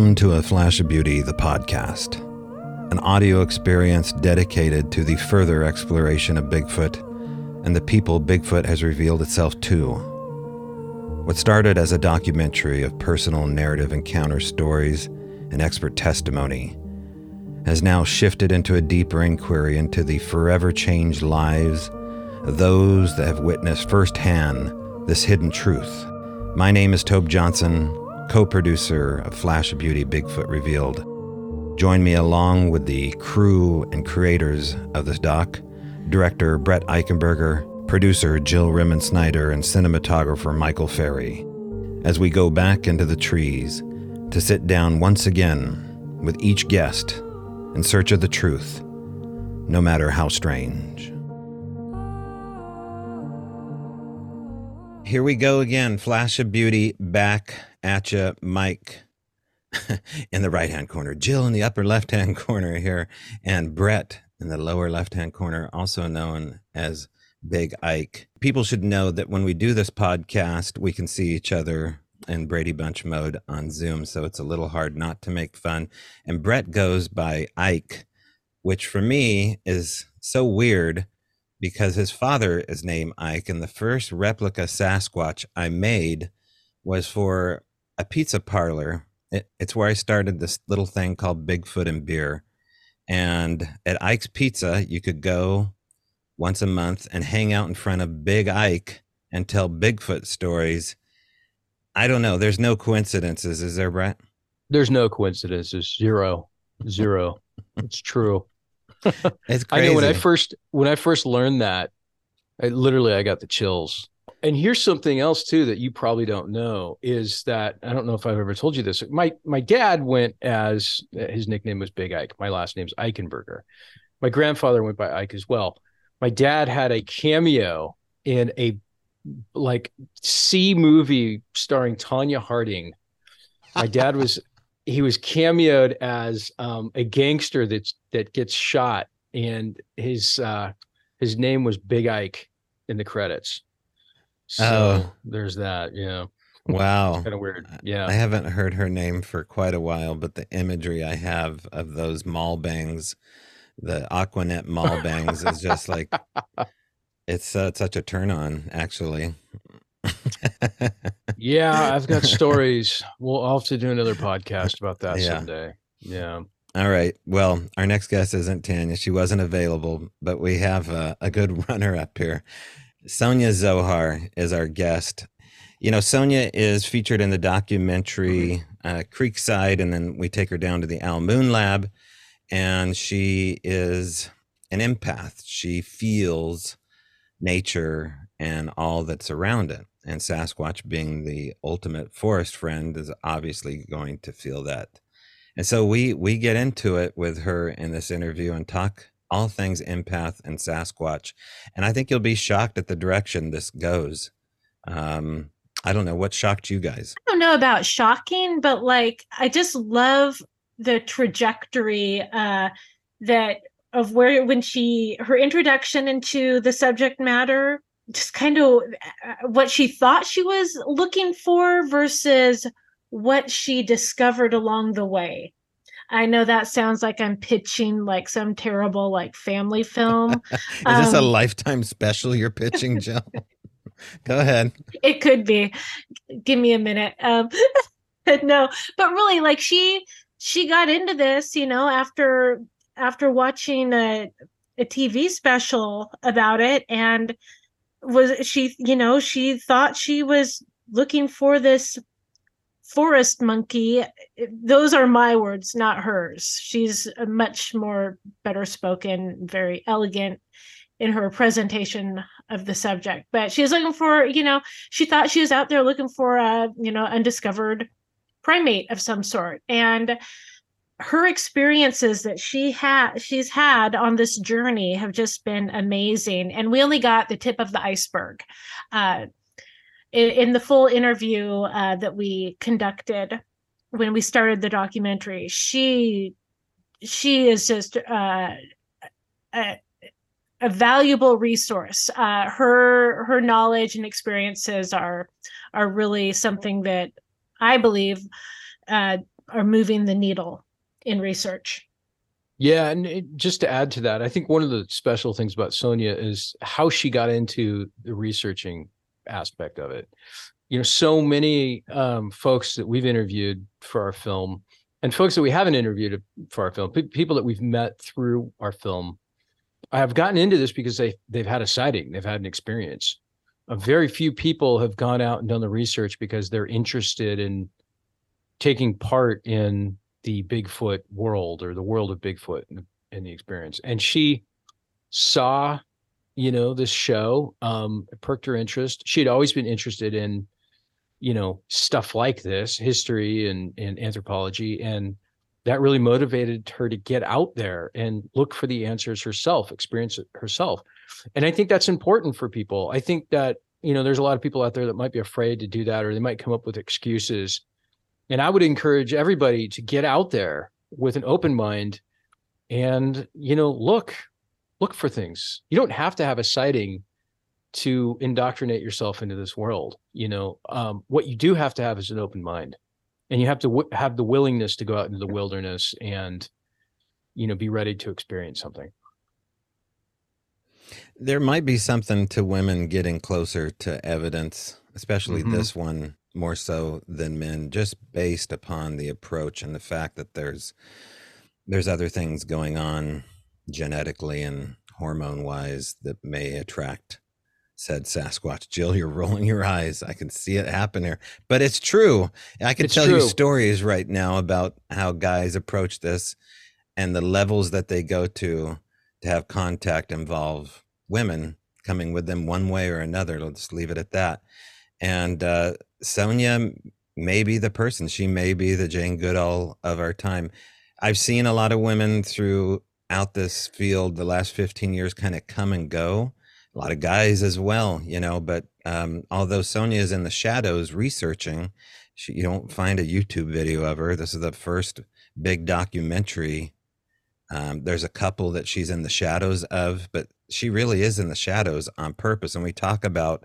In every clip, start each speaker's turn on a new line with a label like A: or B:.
A: Welcome to A Flash of Beauty, the podcast, an audio experience dedicated to the further exploration of Bigfoot and the people Bigfoot has revealed itself to. What started as a documentary of personal narrative encounter stories and expert testimony has now shifted into a deeper inquiry into the forever changed lives of those that have witnessed firsthand this hidden truth. My name is Tobe Johnson, co producer of Flash of Beauty Bigfoot Revealed. Join me along with the crew and creators of this doc director Brett Eichenberger, producer Jill Remensnyder, and cinematographer Michael Ferry as we go back into the trees to sit down once again with each guest in search of the truth, no matter how strange. Here we go again. Flash of Beauty back at you, Mike in the right hand corner, Jill in the upper left hand corner here, and Brett in the lower left hand corner, also known as Big Ike. People should know that when we do this podcast, we can see each other in Brady Bunch mode on Zoom, so it's a little hard not to make fun. And Brett goes by Ike, which for me is so weird because his father is named Ike, and the first replica Sasquatch I made was for a pizza parlor. It, it's where I started this little thing called Bigfoot and Beer. And at Ike's Pizza, you could go once a month and hang out in front of Big Ike and tell Bigfoot stories. I don't know. There's no coincidences, is there, Brett?
B: There's no coincidences. Zero, zero. it's true.
A: It's crazy.
B: I know when I first when I first learned that, I literally I got the chills. And here's something else too that you probably don't know is that I don't know if I've ever told you this. My my dad went as his nickname was Big Ike. My last name's Eichenberger. My grandfather went by Ike as well. My dad had a cameo in a like C movie starring Tonya Harding. My dad was he was cameoed as um, a gangster that's that gets shot, and his uh, his name was Big Ike in the credits. So
A: Oh.
B: there's that. Yeah,
A: Wow.
B: kind of weird. Yeah,
A: I haven't heard her name for quite a while, but the imagery I have of those mall bangs, the Aqua Net mall bangs, is just like it's uh, such a turn on, actually.
B: yeah. I've got stories. We'll I'll have to do another podcast about that
A: Yeah.
B: someday. Yeah.
A: All right. Well, our next guest isn't Tonya. She wasn't available, but we have a, a good runner up here. Sonya Zohar is our guest. You know, Sonya is featured in the documentary uh, Creekside, and then we take her down to the Owl Moon Lab, and she is an empath. She feels nature and all that's around it. And Sasquatch, being the ultimate forest friend, is obviously going to feel that. And so we we get into it with her in this interview and talk all things empath and Sasquatch. And I think you'll be shocked at the direction this goes. Um, I don't know what shocked you guys.
C: I don't know about shocking, but like I just love the trajectory uh that of where when she her introduction into the subject matter just kind of uh, what she thought she was looking for versus what she discovered along the way. I know that sounds like I'm pitching like some terrible like family film.
A: Is this a
C: Um,
A: lifetime special you're pitching, Jill? Go ahead.
C: it could be give me a minute um no but really like she she got into this you know after after watching a, a tv special about it and was she you know she thought she was looking for this forest monkey those are my words not hers. She's much more better spoken very elegant in her presentation of the subject. But she's looking for you know she thought she was out there looking for a you know undiscovered primate of some sort. And her experiences that she had she's had on this journey have just been amazing. And we only got the tip of the iceberg. Uh, in, in the full interview uh, that we conducted when we started the documentary she she is just uh, a, a valuable resource uh, her her knowledge and experiences are are really something that i believe uh, are moving the needle in research.
B: Yeah, and it, just to add to that, I think one of the special things about Sonya is how she got into the researching aspect of it. You know, so many um, folks that we've interviewed for our film, and folks that we haven't interviewed for our film, people that we've met through our film, I have gotten into this because they they've had a sighting, they've had an experience. A very few people have gone out and done the research because they're interested in taking part in the Bigfoot world or the world of Bigfoot in the experience. And she saw, you know, this show, um, it perked her interest. She'd always been interested in, you know, stuff like this, history and, and anthropology. And that really motivated her to get out there and look for the answers herself, experience it herself. And I think that's important for people. I think that, you know, there's a lot of people out there that might be afraid to do that, or they might come up with excuses and I would encourage everybody to get out there with an open mind and, you know, look, look for things. You don't have to have a sighting to indoctrinate yourself into this world. You know, um, what you do have to have is an open mind, and you have to w- have the willingness to go out into the wilderness and, you know, be ready to experience something.
A: There might be something to women getting closer to evidence, especially mm-hmm. this one more so than men just based upon the approach and the fact that there's there's other things going on genetically and hormone wise that may attract said Sasquatch. Jill, you're rolling your eyes. I can see it happen here. But it's true. I can it's tell true. you stories right now about how guys approach this and the levels that they go to to have contact involve women coming with them one way or another. Let's leave it at that. And uh, Sonya may be the person. She may be the Jane Goodall of our time. I've seen a lot of women throughout this field the last 15 years kind of come and go. A lot of guys as well, you know. But um, although Sonya is in the shadows researching, she, you don't find a YouTube video of her. This is the first big documentary. Um, there's a couple that she's in the shadows of, but she really is in the shadows on purpose. And we talk about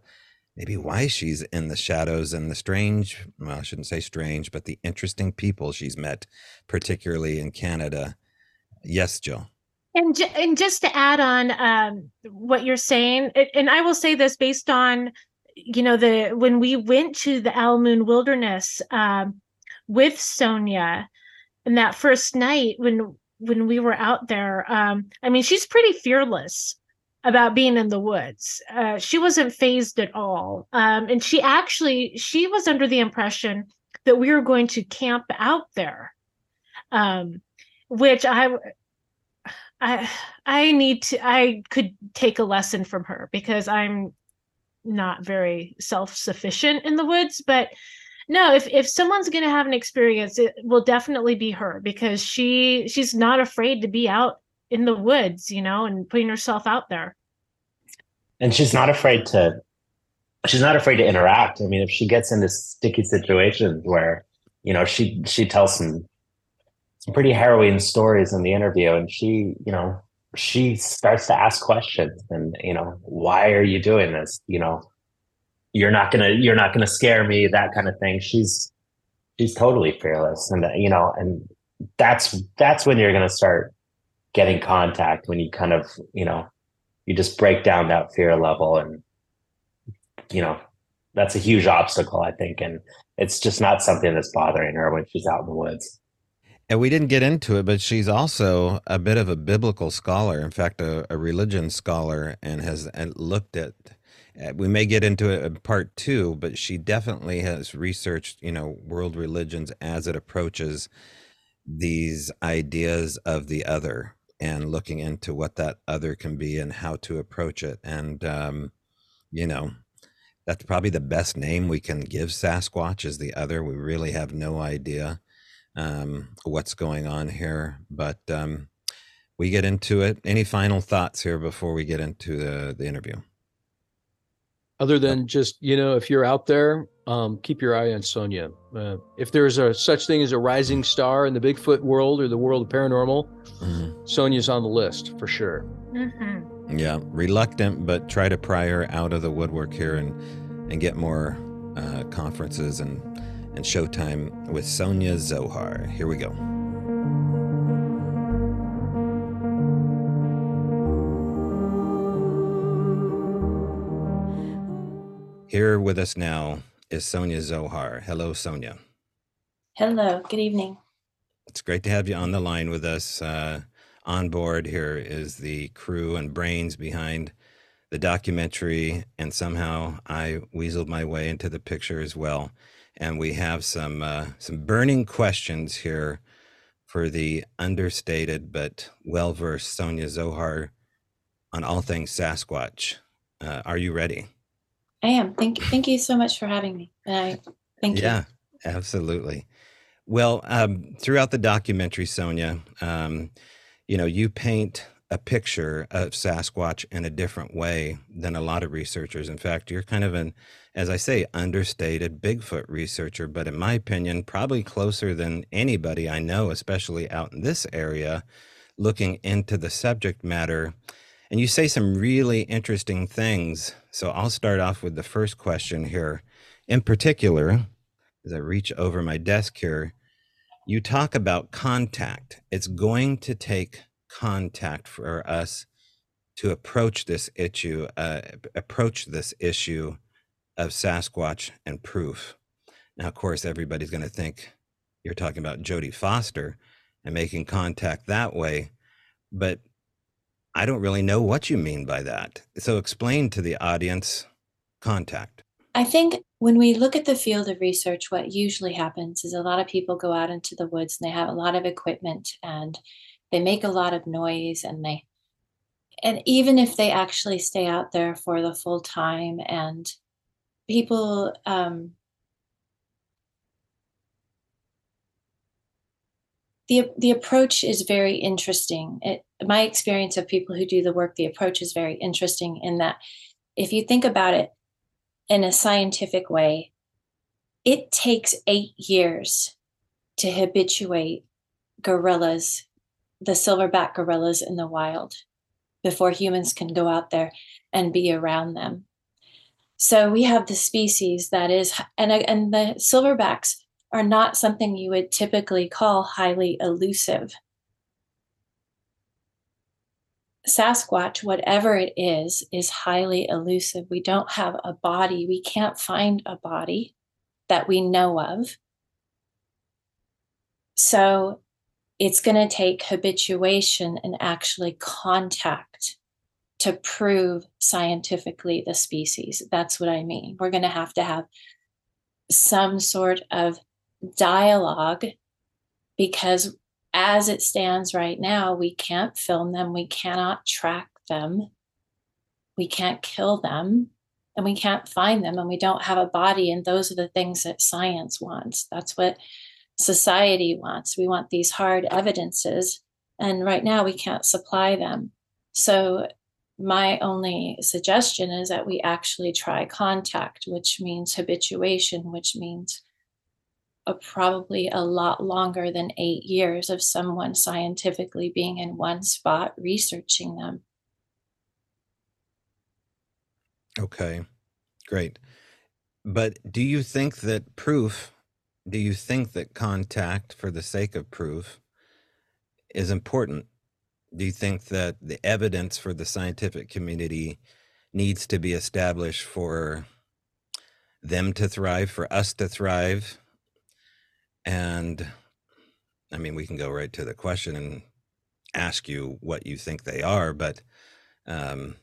A: maybe why she's in the shadows and the strange well i shouldn't say strange but the interesting people she's met particularly in canada yes jill
C: and, and just to add on um, what you're saying and i will say this based on you know the when we went to the Owl Moon wilderness um, with sonya and that first night when when we were out there um, i mean she's pretty fearless about being in the woods. Uh, she wasn't phased at all. Um, and she actually, she was under the impression that we were going to camp out there, um, which I, I, I need to, I could take a lesson from her because I'm not very self-sufficient in the woods, but no, if, if someone's going to have an experience, it will definitely be her because she, she's not afraid to be out in the woods, you know, and putting herself out there.
D: And she's not afraid to she's not afraid to interact. I mean, if she gets into sticky situations where, you know, she she tells some some pretty harrowing stories in the interview and she, you know, she starts to ask questions and, you know, why are you doing this? You know, you're not gonna you're not gonna scare me, that kind of thing. She's she's totally fearless. And you know, and that's that's when you're gonna start getting contact when you kind of you know you just break down that fear level and you know that's a huge obstacle i think and it's just not something that's bothering her when she's out in the woods
A: and we didn't get into it but she's also a bit of a biblical scholar in fact a, a religion scholar and has looked at we may get into it in part two but she definitely has researched you know world religions as it approaches these ideas of the other and looking into what that other can be and how to approach it. And, um, you know, that's probably the best name we can give Sasquatch is the other. We really have no idea um, what's going on here, but um, we get into it. Any final thoughts here before we get into the, the interview?
B: Other than just, you know, if you're out there um, keep your eye on Sonya. Uh, if there's a such thing as a rising star in the Bigfoot world or the world of paranormal, mm-hmm. Sonya's on the list for sure.
A: Mm-hmm. Yeah, reluctant, but try to pry her out of the woodwork here and and get more uh, conferences and and Showtime with Sonya Zohar. Here we go. Here with us now is Sonya Zohar. Hello, Sonya.
E: Hello, good evening.
A: It's great to have you on the line with us. Uh, on board here is the crew and brains behind the documentary, and somehow I weaseled my way into the picture as well. And we have some uh, some burning questions here for the understated but well versed Sonya Zohar on all things Sasquatch. Uh, are you ready?
E: I am. Thank thank you so much for having me. I thank
A: yeah, you. Yeah, absolutely. Well, um, throughout the documentary, Sonya, um, you know, you paint a picture of Sasquatch in a different way than a lot of researchers. In fact, you're kind of an, as I say, understated Bigfoot researcher, but in my opinion, probably closer than anybody I know, especially out in this area, looking into the subject matter. And you say some really interesting things. So I'll start off with the first question here. In particular, as I reach over my desk here, you talk about contact. It's going to take contact for us to approach this issue, uh, approach this issue of Sasquatch and proof. Now, of course, everybody's going to think you're talking about Jodie Foster and making contact that way, but I don't really know what you mean by that. So, explain to the audience contact.
E: I think when we look at the field of research, what usually happens is a lot of people go out into the woods and they have a lot of equipment and they make a lot of noise and they and even if they actually stay out there for the full time and people um, the the approach is very interesting. It, my experience of people who do the work the approach is very interesting in that if you think about it in a scientific way, it takes eight years to habituate gorillas, the silverback gorillas in the wild, before humans can go out there and be around them. So we have the species that is, and, uh, and the silverbacks are not something you would typically call highly elusive. Sasquatch, whatever it is, is highly elusive. We don't have a body. We can't find a body that we know of. So it's going to take habituation and actually contact to prove scientifically the species. That's what I mean. We're going to have to have some sort of dialogue because as it stands right now, we can't film them, we cannot track them, we can't kill them, and we can't find them, and we don't have a body. And those are the things that science wants. That's what society wants. We want these hard evidences, and right now we can't supply them. So, my only suggestion is that we actually try contact, which means habituation, which means a, probably a lot longer than eight years of someone scientifically being in one spot researching them.
A: Okay, great. But do you think that proof, do you think that contact for the sake of proof is important? Do you think that the evidence for the scientific community needs to be established for them to thrive, for us to thrive? And I mean, we can go right to the question and ask you what you think they are, but um,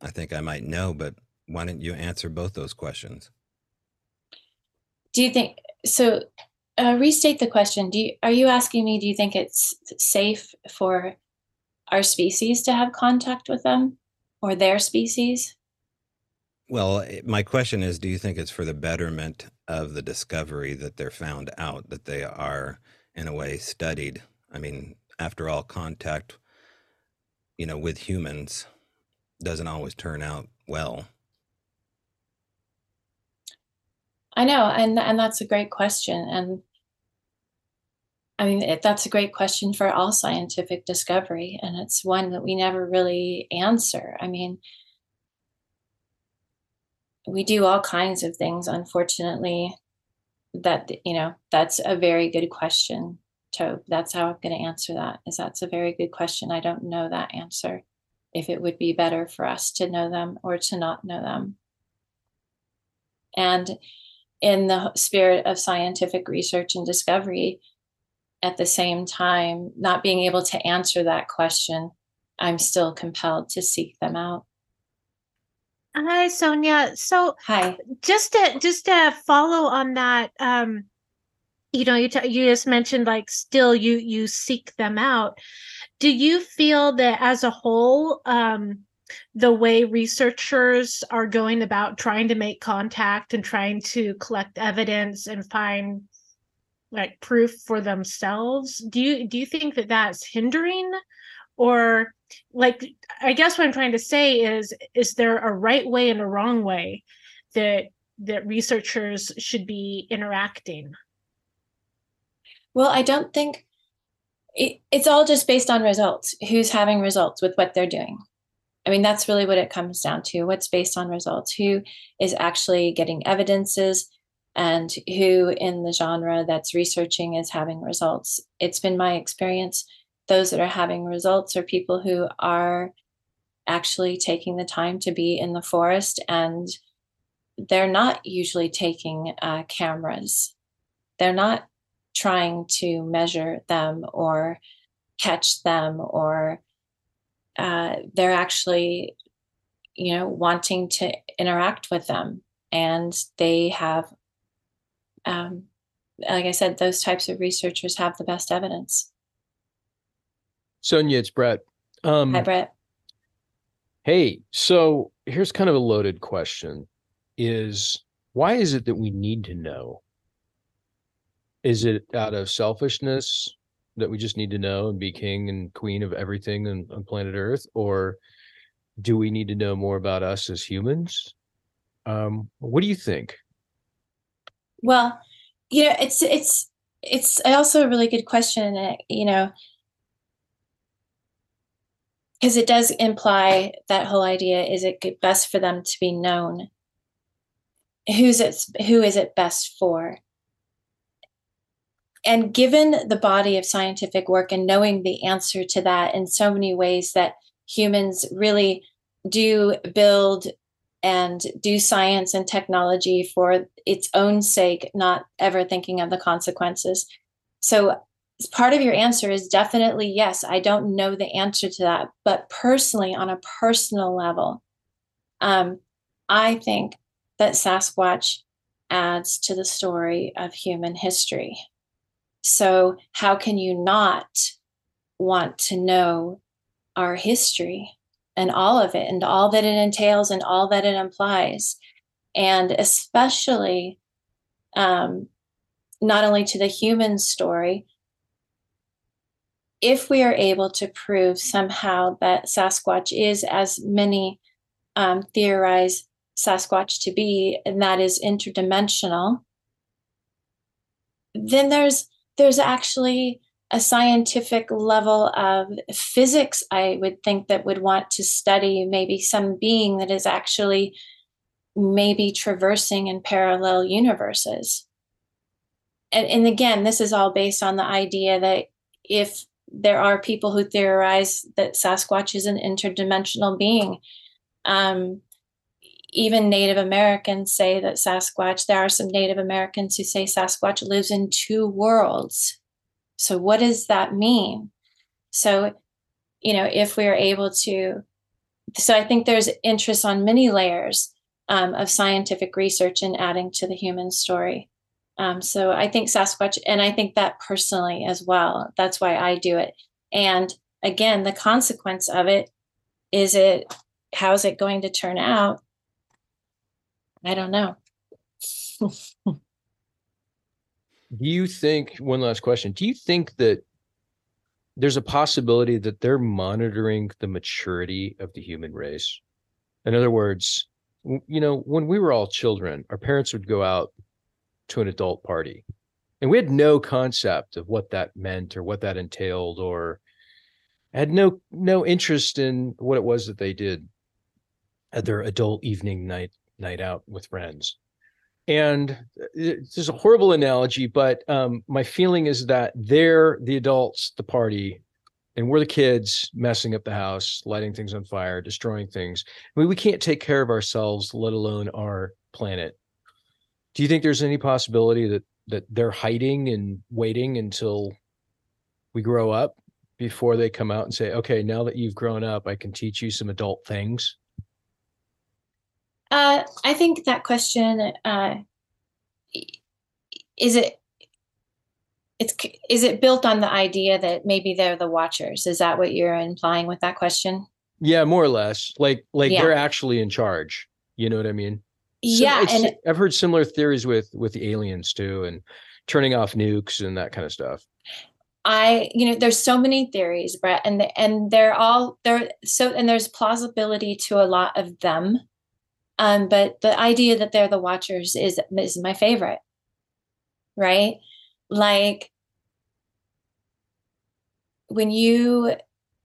A: I think I might know. But why don't you answer both those questions?
E: Do you think so? Uh, restate the question. Do you, are you asking me? Do you think it's safe for our species to have contact with them, or their species?
A: Well, my question is do you think it's for the betterment of the discovery that they're found out, that they are, in a way, studied? I mean, after all, contact, you know, with humans doesn't always turn out well.
E: I know, and and that's a great question, and I mean it, that's a great question for all scientific discovery, and it's one that we never really answer. I mean, we do all kinds of things, unfortunately, that you know that's a very good question Tobe. That's how I'm going to answer that. Is that's a very good question. I don't know that answer. If it would be better for us to know them or to not know them. And in the spirit of scientific research and discovery, at the same time, not being able to answer that question, I'm still compelled to seek them out.
C: Hi, Sonya. So,
E: hi.
C: Just to just to follow on that, um, you know, you t- you just mentioned like still you you seek them out. Do you feel that as a whole, um, the way researchers are going about trying to make contact and trying to collect evidence and find like proof for themselves, do you do you think that that's hindering? Or like i guess what i'm trying to say is is there a right way and a wrong way that that researchers should be interacting?
E: Well i don't think it, it's all just based on results who's having results with what they're doing i mean that's really what it comes down to what's based on results who is actually getting evidences and who in the genre that's researching is having results. It's been my experience those that are having results are people who are actually taking the time to be in the forest and they're not usually taking uh, cameras. They're not trying to measure them or catch them or uh, they're actually you know wanting to interact with them and they have um, like i said those types of researchers have the best evidence
B: Sonya, it's Brett.
E: Um, Hi, Brett.
B: Hey, so here's kind of a loaded question: Is why is it that we need to know? Is it out of selfishness that we just need to know and be king and queen of everything on, on planet Earth, or do we need to know more about us as humans? Um, what do you think?
E: Well, you know, it's it's it's also a really good question. You know, because it does imply that whole idea is it best for them to be known who's it who is it best for and given the body of scientific work and knowing the answer to that in so many ways that humans really do build and do science and technology for its own sake not ever thinking of the consequences so part of your answer is definitely yes. I don't know the answer to that, but personally, on a personal level, um, I think that Sasquatch adds to the story of human history. So, how can you not want to know our history and all of it, and all that it entails, and all that it implies? And especially um, not only to the human story, if we are able to prove somehow that Sasquatch is, as many um, theorize Sasquatch to be, and that is interdimensional, then there's there's actually a scientific level of physics I would think that would want to study maybe some being that is actually maybe traversing in parallel universes. And, and again, this is all based on the idea that if there are people who theorize that Sasquatch is an interdimensional being. Um, even Native Americans say that Sasquatch, there are some Native Americans who say Sasquatch lives in two worlds. So, what does that mean? So, you know, if we are able to, so I think there's interest on many layers um, of scientific research and adding to the human story. Um, so I think Sasquatch, and I think that personally as well. That's why I do it. And again, the consequence of it is it, how's it going to turn out? I don't know.
B: do you think, one last question, do you think that there's a possibility that they're monitoring the maturity of the human race? In other words, you know, when we were all children, our parents would go out to an adult party. And we had no concept of what that meant or what that entailed or had no no interest in what it was that they did at their adult evening night night out with friends. and this is a horrible analogy, but um, my feeling is that they're the adults, the party, and we're the kids messing up the house, lighting things on fire, destroying things. I mean, we can't take care of ourselves, let alone our planet. Do you think there's any possibility that that they're hiding and waiting until we grow up before they come out and say, "Okay, now that you've grown up, I can teach you some adult things"?
E: Uh, I think that question uh, is it it's is it built on the idea that maybe they're the watchers? Is that what you're implying with that question?
B: Yeah, more or less. Like like yeah. they're actually in charge. You know what I mean?
E: yeah,
B: and I've heard similar theories with with the aliens too, and turning off nukes and that kind of stuff.
E: I, you know, there's so many theories, Brett, and the, and they're all they're So and there's plausibility to a lot of them. Um, but the idea that they're the watchers is is my favorite. Right? Like when you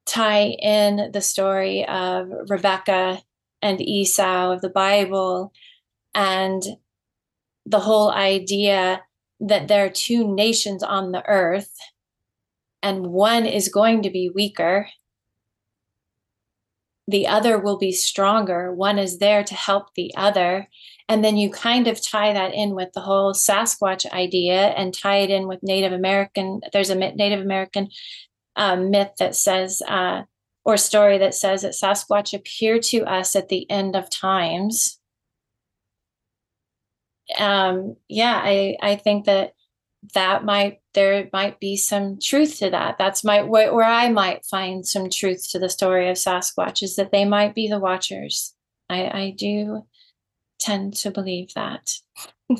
E: tie in the story of Rebecca and Esau of the Bible and the whole idea that there are two nations on the earth and one is going to be weaker the other will be stronger. One is there to help the other. And then you kind of tie that in with the whole Sasquatch idea and tie it in with Native American. There's a Native American um, myth that says, uh, or story that says that Sasquatch appear to us at the end of times. Um, yeah, I, I think that that might there might be some truth to that. That's my where, where i might find some truth to the story of sasquatch is that they might be the watchers. I i do tend to believe that.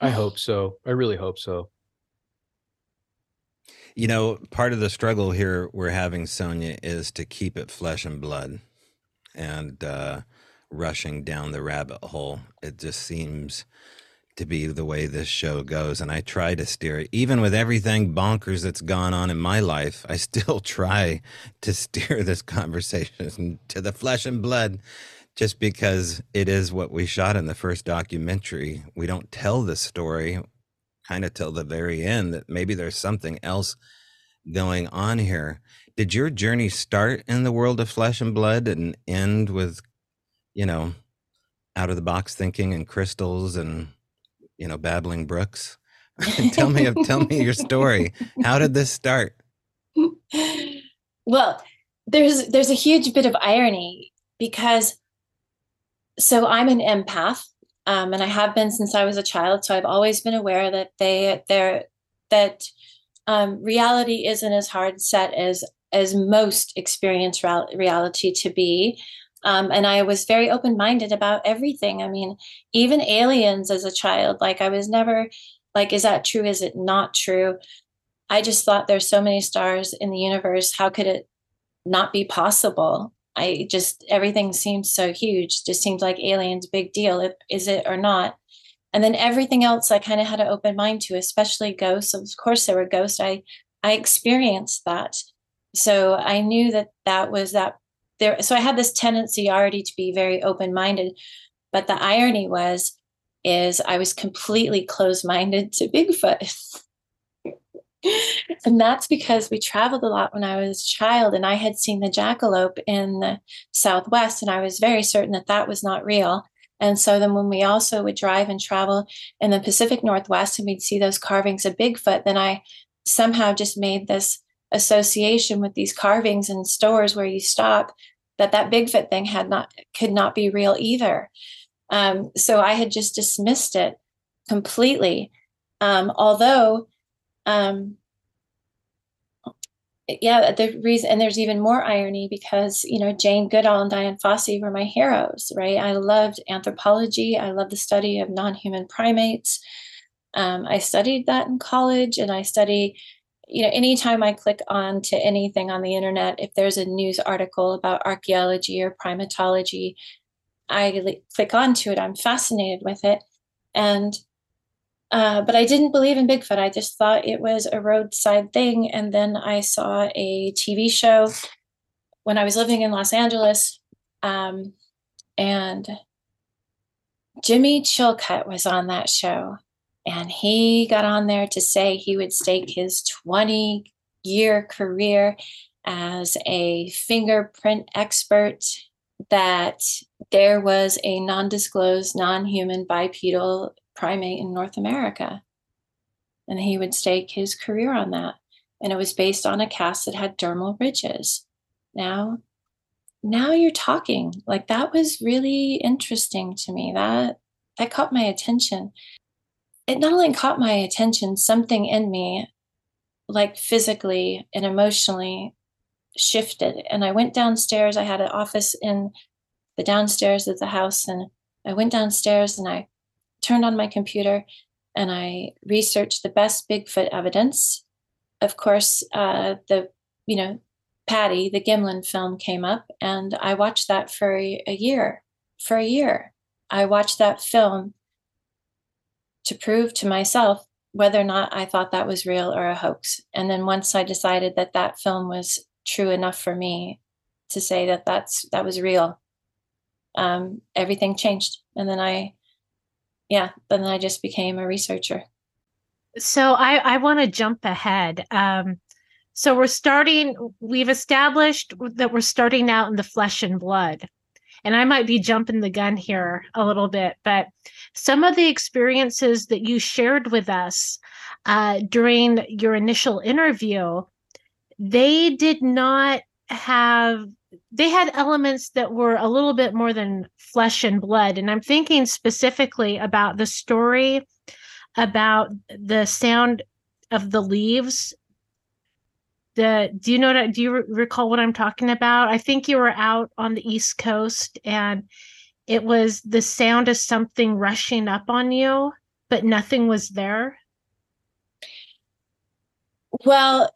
B: I hope so. I really hope so.
A: You know part of the struggle here we're having sonya is to keep it flesh and blood and uh rushing down the rabbit hole. It just seems to be the way this show goes. And I try to steer it. Even with everything bonkers that's gone on in my life, I still try to steer this conversation to the flesh and blood just because it is what we shot in the first documentary. We don't tell the story kind of till the very end that maybe there's something else going on here. Did your journey start in the world of flesh and blood and end with, you know, out of the box thinking and crystals and you know, babbling brooks. tell me, tell me your story. How did this start?
E: Well, there's there's a huge bit of irony because so I'm an empath, um, and I have been since I was a child. So I've always been aware that they they're that um, reality isn't as hard set as as most experience reality to be. Um, and I was very open minded about everything. I mean, even aliens as a child, like I was never like, is that true? Is it not true? I just thought there's so many stars in the universe. How could it not be possible? I just, everything seems so huge. Just seems like aliens, big deal. Is it or not? And then everything else I kind of had an open mind to, especially ghosts. Of course, there were ghosts. I, I experienced that. So I knew that that was that there so i had this tendency already to be very open-minded but the irony was is i was completely closed-minded to bigfoot. And that's because we traveled a lot when i was a child and i had seen the jackalope in the southwest and i was very certain that that was not real. And so then when we also would drive and travel in the pacific northwest and we'd see those carvings of bigfoot then i somehow just made this association with these carvings in stores where you stop that that Bigfoot thing had not could not be real either. Um, so I had just dismissed it completely. Um, although, um, yeah, the reason, and there's even more irony because you know Jane Goodall and Dian Fossey were my heroes, right? I loved anthropology. I loved the study of non-human primates. Um, I studied that in college, and I study you know, anytime I click on to anything on the internet, if there's a news article about archaeology or primatology, I click onto it. I'm fascinated with it. And, uh, but I didn't believe in Bigfoot. I just thought it was a roadside thing. And then I saw a TV show when I was living in Los Angeles. Um, and Jimmy Chilcutt was on that show, and he got on there to say he would stake his 20 year career as a fingerprint expert that there was a non disclosed, non human bipedal primate in North America. And he would stake his career on that. And it was based on a cast that had dermal ridges. Now, now you're talking. Like that was really interesting to me. That that caught my attention. It not only caught my attention, something in me, like physically and emotionally, shifted. And I went downstairs. I had an office in the downstairs of the house. And I went downstairs and I turned on my computer and I researched the best Bigfoot evidence. Of course, uh, the, you know, Patty, the Gimlin film came up, and I watched that for a, a year. For a year, I watched that film to prove to myself whether or not I thought that was real or a hoax. And then once I decided that that film was true enough for me to say that that's that was real um, everything changed. And then i yeah then i just became a researcher.
C: So i i want to jump ahead. Um, so we're starting we've established that we're starting out in the flesh and blood. And i might be jumping the gun here a little bit but some of the experiences that you shared with us uh, during your initial interview they did not have they had elements that were a little bit more than flesh and blood and i'm thinking specifically about the story about the sound of the leaves. The do you know that do you re- recall what i'm talking about? I think you were out on the east coast and it was the sound of something rushing up on you but nothing was there
E: well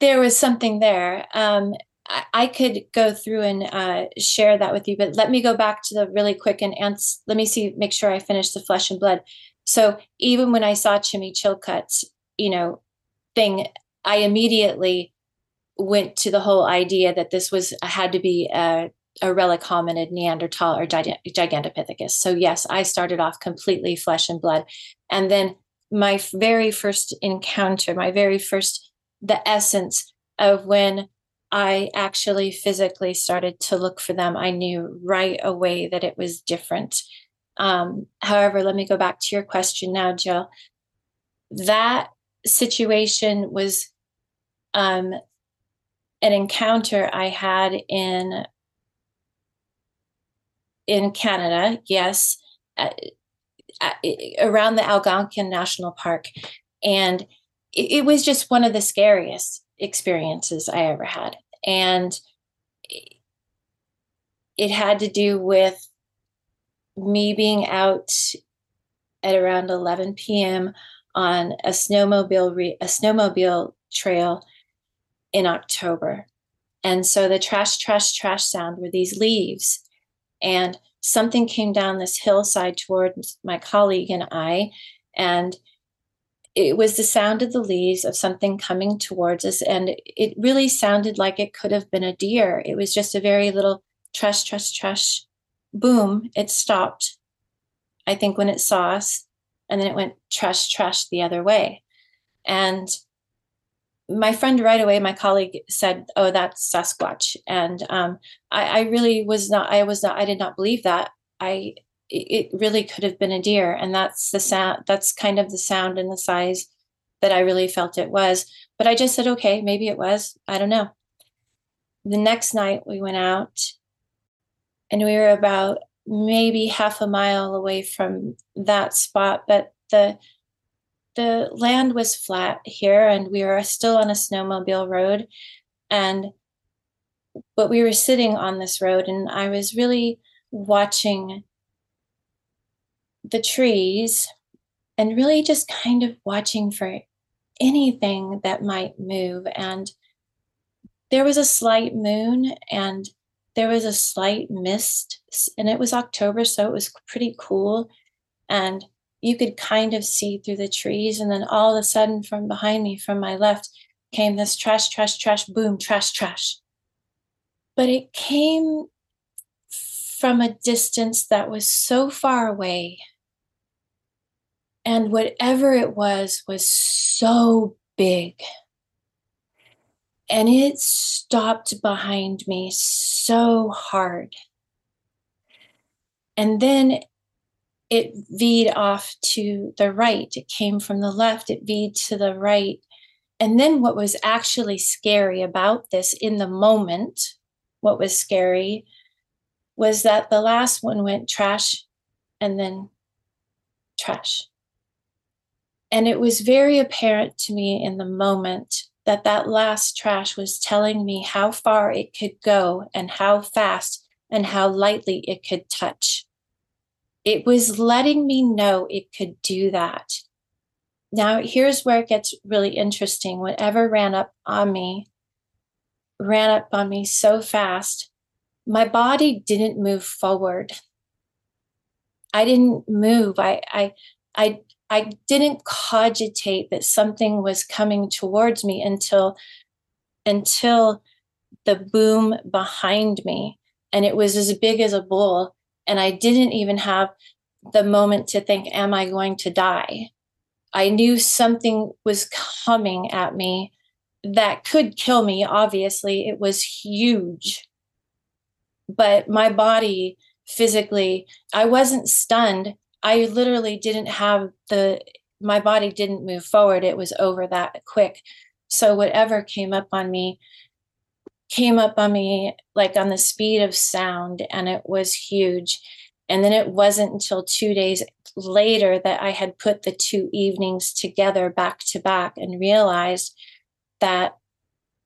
E: there was something there. Um, I, I, could go through and uh, share that with you, but let me go back to the really quick and ans- let me see, make sure I finish the flesh and blood. So even when I saw Jimmy Chilcutt's, you know, thing, I immediately went to the whole idea that this was had to be a, a relic hominid, Neanderthal, or Gigantopithecus. So yes, I started off completely flesh and blood, and then my very first encounter, my very first the essence of when I actually physically started to look for them. I knew right away that it was different. Um, however, let me go back to your question now, Jill. That situation was um, an encounter I had in in Canada, yes, at, at, around the Algonquin National Park, and it, it was just one of the scariest experiences I ever had. And it had to do with me being out at around 11 p.m. on a snowmobile re- a snowmobile trail in October. And so the trash, trash, trash sound were these leaves. And something came down this hillside towards my colleague and I. And it was the sound of the leaves of something coming towards us and it really sounded like it could have been a deer it was just a very little trush trush trush boom it stopped i think when it saw us and then it went trush trush the other way and my friend right away my colleague said oh that's sasquatch. And um, I, I really was not i was not i did not believe that. I it really could have been a deer and that's the sound that's kind of the sound and the size that i really felt it was. But i just said okay maybe it was. I don't know. The next night we went out and we were about maybe half a mile away from that spot but the the land was flat here and we were still on a snowmobile road and but we were sitting on this road and i was really watching the trees and really just kind of watching for anything that might move. And there was a slight moon and there was a slight mist, and it was October, so it was pretty cool. And you could kind of see through the trees. And then all of a sudden, from behind me, from my left, came this trash, trash, trash, boom, trash, trash. But it came from a distance that was so far away. And whatever it was, was so big. And it stopped behind me so hard. And then it V'd off to the right. It came from the left, it V'd to the right. And then what was actually scary about this in the moment, what was scary was that the last one went trash and then trash. And it was very apparent to me in the moment that that last trash was telling me how far it could go and how fast and how lightly it could touch. It was letting me know it could do that. Now, here's where it gets really interesting. Whatever ran up on me ran up on me so fast, my body didn't move forward. I didn't move. I, I, I, I didn't cogitate that something was coming towards me until, until the boom behind me, and it was as big as a bull. And I didn't even have the moment to think, "Am I going to die?" I knew something was coming at me that could kill me. Obviously, it was huge. But my body physically, I wasn't stunned. I literally didn't have the, my body didn't move forward. It was over that quick. So whatever came up on me came up on me like on the speed of sound, and it was huge. And then it wasn't until two days later that I had put the two evenings together back to back and realized that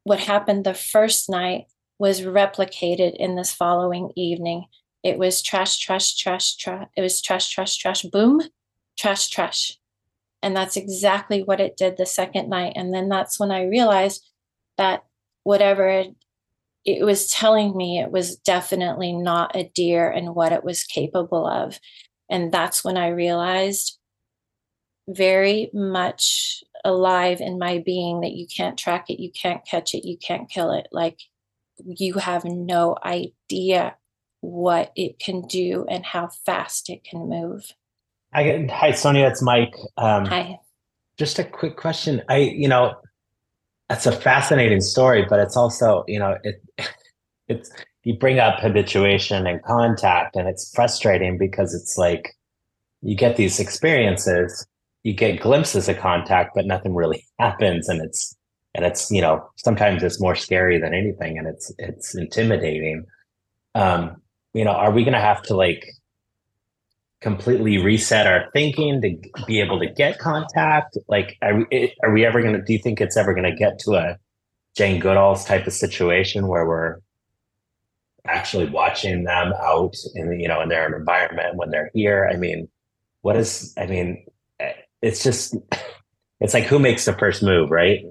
E: what happened the first night was replicated in this following evening. It was trash, trash, trash, trash. It was trash, trash, trash, boom, trash, trash. And that's exactly what it did the second night. And then that's when I realized that whatever it, was telling me, it was definitely not a deer and what it was capable of. And that's when I realized very much alive in my being that you can't track it, you can't catch it, you can't kill it. Like you have no idea what it can do and how fast it can move.
D: I, hi, Sonya. It's Mike.
E: Um, hi.
D: Just a quick question. I, you know, that's a fascinating story, but it's also, you know, it, it's you bring up habituation and contact, and it's frustrating because it's like you get these experiences, you get glimpses of contact, but nothing really happens, and it's and it's you know sometimes it's more scary than anything, and it's it's intimidating. Um, you know, are we going to have to like completely reset our thinking to be able to get contact? Like, are we, are we ever going to? Do you think it's ever going to get to a Jane Goodall's type of situation where we're actually watching them out in you know in their environment when they're here i mean what is i mean it's just it's like who makes the first move right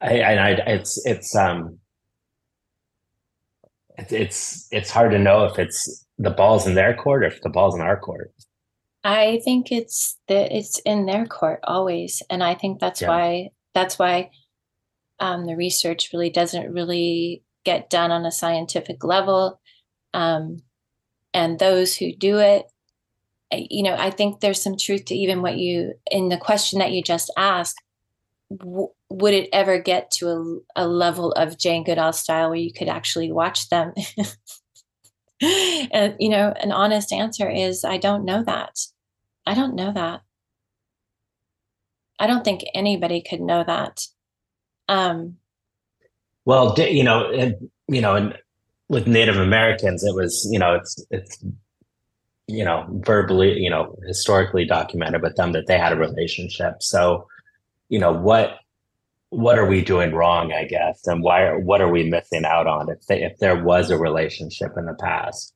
D: i and i it's it's um it's it's hard to know if it's the ball's in their court or if the ball's in our court
E: i think it's that it's in their court always and i think that's yeah. why that's why um, the research really doesn't really get done on a scientific level. Um, and those who do it, you know, I think there's some truth to even what you, in the question that you just asked, w- would it ever get to a, a level of Jane Goodall style where you could actually watch them? and, you know, an honest answer is I don't know that. I don't know that. I don't think anybody could know that. Um,
D: well, you know, and you know, and with Native Americans, it was you know, it's it's you know, verbally, you know, historically documented with them that they had a relationship. So, you know, what what are we doing wrong, I guess, and why what are we missing out on if they, if there was a relationship in the past,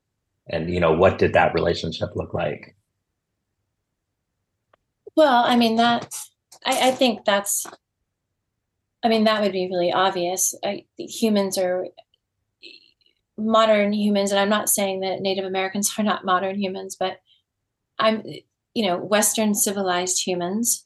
D: and you know, what did that relationship look like?
E: Well, I mean that I, I think that's I mean, that would be really obvious. I, humans are modern humans, and I'm not saying that Native Americans are not modern humans, but I'm, you know, Western civilized humans.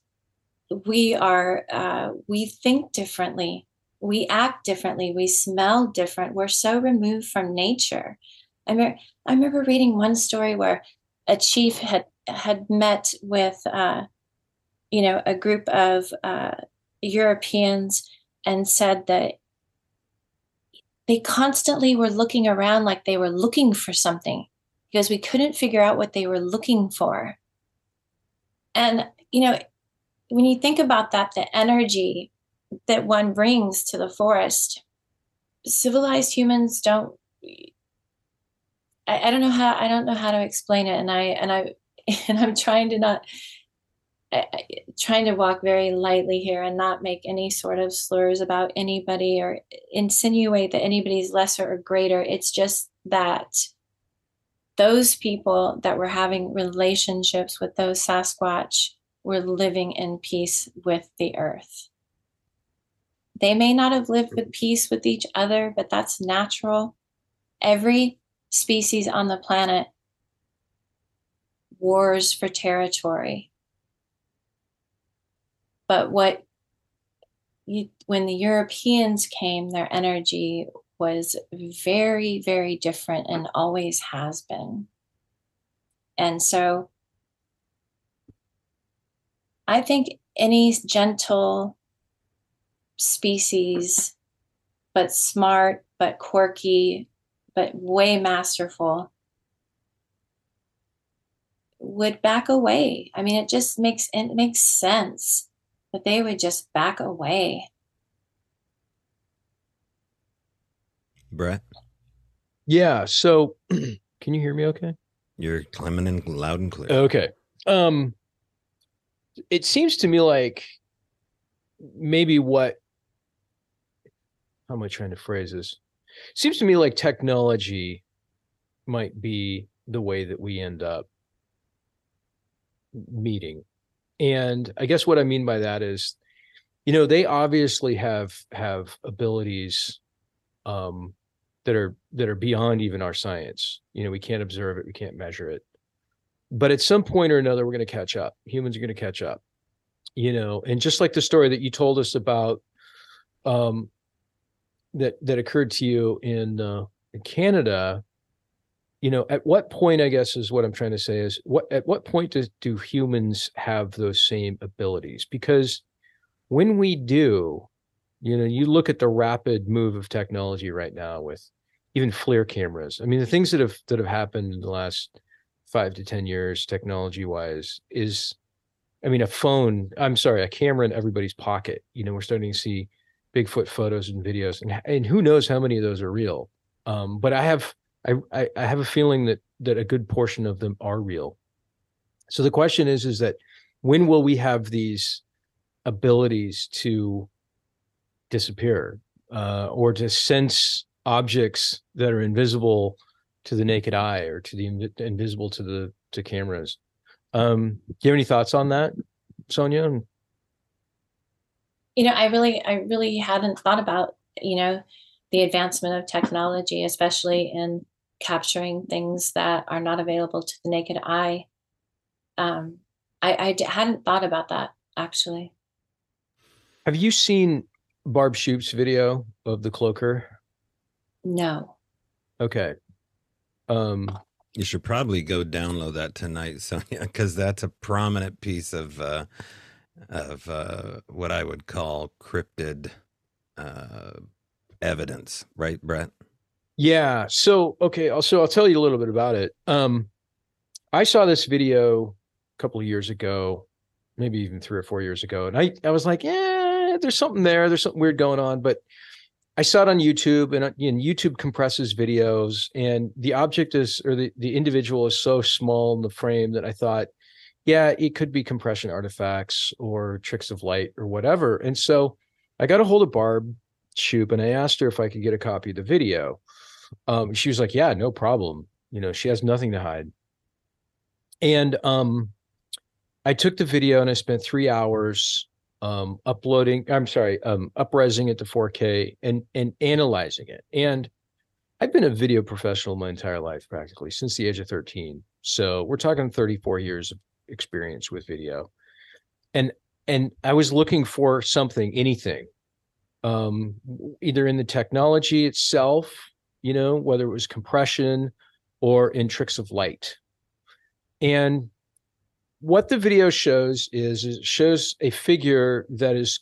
E: We are, uh, we think differently, we act differently, we smell different. We're so removed from nature. I, I remember reading one story where a chief had had met with uh, you know a group of uh, Europeans and said that they constantly were looking around like they were looking for something because we couldn't figure out what they were looking for. And, you know, when you think about that, the energy that one brings to the forest, civilized humans don't. I, I don't know how I don't know how to explain it, and I and I and I'm trying to not trying to walk very lightly here and not make any sort of slurs about anybody or insinuate that anybody's lesser or greater. It's just that those people that were having relationships with those Sasquatch were living in peace with the earth. They may not have lived with peace with each other, but that's natural. Every species on the planet wars for territory but what you, when the Europeans came, their energy was very, very different and always has been. And so I think any gentle species, but smart, but quirky, but way masterful, would back away. I mean, it just makes it makes sense that they would just back away.
A: Brett?
B: Yeah. So can you hear me okay?
A: You're climbing in loud and clear.
B: Okay. Um it seems to me like maybe what how am I trying to phrase this? Seems to me like technology might be the way that we end up meeting. And i guess what i mean by that is you know they obviously have have abilities um that are that are beyond even our science. You know we can't observe it we can't measure it but at some point or another we're going to catch up. Humans are going to catch up you know and just like the story that you told us about um that that occurred to you in uh in canada you know at what point i guess is what i'm trying to say is what at what point do, do humans have those same abilities? Because when we do you know you look at the rapid move of technology right now with even FLIR cameras. I mean the things that have that have happened in the last five to ten years technology wise is i mean a phone i'm sorry a camera in everybody's pocket you know we're starting to see bigfoot photos and videos and, and who knows how many of those are real um, but i have I, I, have a feeling that that a good portion of them are real. So the question is, is that when will we have these abilities to disappear uh, or to sense objects that are invisible to the naked eye or to the inv- invisible to the to cameras? Um, do you have any thoughts on that, Sonya?
E: You know, I really, I really hadn't thought about you know the advancement of technology, especially in capturing things that are not available to the naked eye. Um, I I d- hadn't thought about that actually.
B: Have you seen Barb Shoop's video of the cloaker?
E: No.
B: Okay. Um,
A: you should probably go download that tonight, Sonya, because that's a prominent piece of uh, of uh, what I would call cryptid uh, evidence, right, Brett?
B: Yeah. So okay, so I'll tell you a little bit about it. Um, I saw this video a couple of years ago, maybe even three or four years ago, and I I was like, yeah, there's something there. There's something weird going on, but I saw it on YouTube, and, and YouTube compresses videos, and the object is or the the individual is so small in the frame that I thought, yeah, it could be compression artifacts or tricks of light or whatever. And so I got a hold of Barb Shoop and I asked her if I could get a copy of the video. Um, she was like, "Yeah, no problem. You know, she has nothing to hide." And um, I took the video and I spent three hours um, uploading. I'm sorry, um, upresing it to 4K and and analyzing it. And I've been a video professional my entire life, practically since the age of 13. So we're talking 34 years of experience with video. And and I was looking for something, anything, um, either in the technology itself you know, whether it was compression or in tricks of light. And what the video shows is, is it shows a figure that is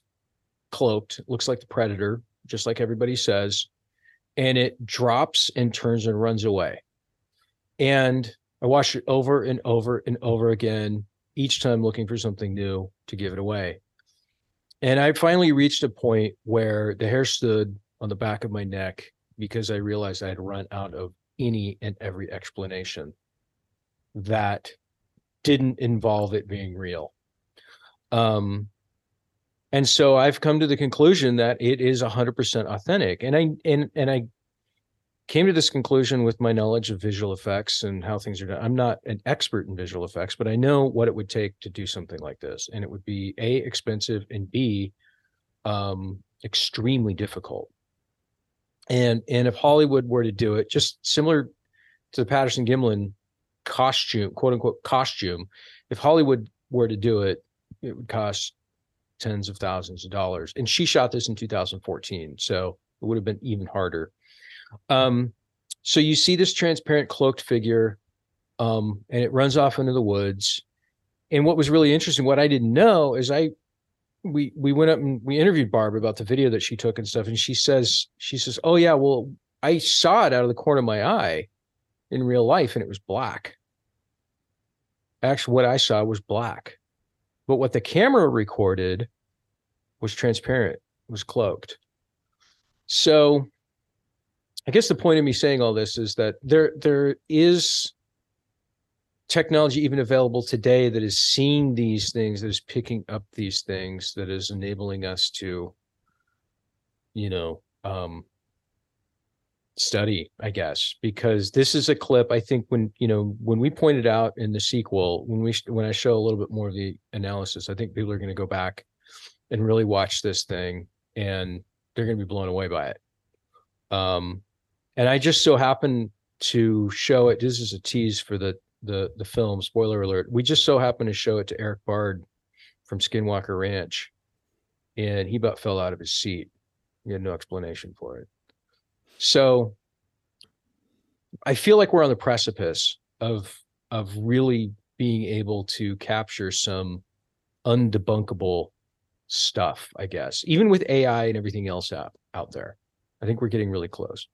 B: cloaked, looks like the predator, just like everybody says, and it drops and turns and runs away. And I watched it over and over and over again, each time looking for something new to give it away. And I finally reached a point where the hair stood on the back of my neck because I realized I had run out of any and every explanation that didn't involve it being real. Um, and so I've come to the conclusion that it is 100% authentic. And I and and I came to this conclusion with my knowledge of visual effects and how things are done. I'm not an expert in visual effects, but I know what it would take to do something like this, and it would be a expensive and b um, extremely difficult. And and if Hollywood were to do it, just similar to the Patterson Gimlin costume, quote unquote costume, if Hollywood were to do it, it would cost tens of thousands of dollars. And she shot this in 2014, so it would have been even harder. Um, so you see this transparent cloaked figure, um, and it runs off into the woods. And what was really interesting, what I didn't know is I we we went up and we interviewed Barb about the video that she took and stuff, and she says she says, "Oh yeah, well I saw it out of the corner of my eye in real life, and it was black. Actually, what I saw was black, but what the camera recorded was transparent, was cloaked. So, I guess the point of me saying all this is that there there is technology even available today that is seeing these things that is picking up these things that is enabling us to you know um study i guess because this is a clip i think when you know when we pointed out in the sequel when we when i show a little bit more of the analysis i think people are going to go back and really watch this thing and they're going to be blown away by it um and i just so happen to show it this is a tease for the the the film. Spoiler alert: we just so happened to show it to Erik Bard from Skinwalker Ranch, and he about fell out of his seat. He had no explanation for it. So I feel like we're on the precipice of of really being able to capture some undebunkable stuff, I guess, even with AI and everything else out, out there. I think we're getting really close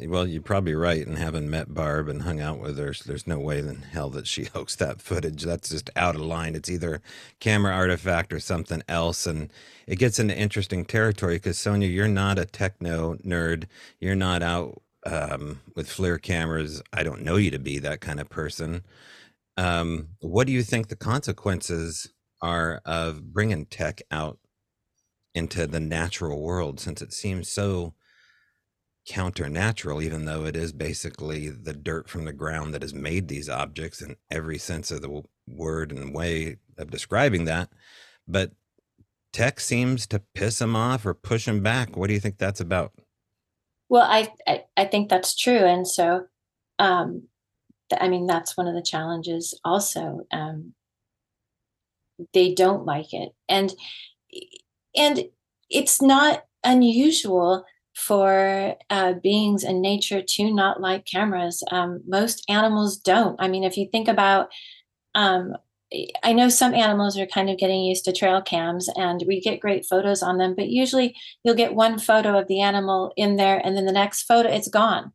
A: well, you're probably right. And having met Barb and hung out with her, there's no way in hell that she hoaxed that footage. That's just out of line. It's either camera artifact or something else. And it gets into interesting territory because Sonya, you're not a techno nerd. You're not out um, with FLIR cameras. I don't know you to be that kind of person. Um, what do you think the consequences are of bringing tech out into the natural world since it seems so counternatural, even though it is basically the dirt from the ground that has made these objects in every sense of the word and way of describing that. But tech seems to piss them off or push them back. What do you think that's about?
E: Well, I I, I think that's true, and so, um, th- I mean, that's one of the challenges. Also, um, they don't like it, and and it's not unusual for uh, beings in nature to not like cameras. Um, most animals don't. I mean, if you think about, um, I know some animals are kind of getting used to trail cams and we get great photos on them, but usually you'll get one photo of the animal in there and then the next photo, it's gone.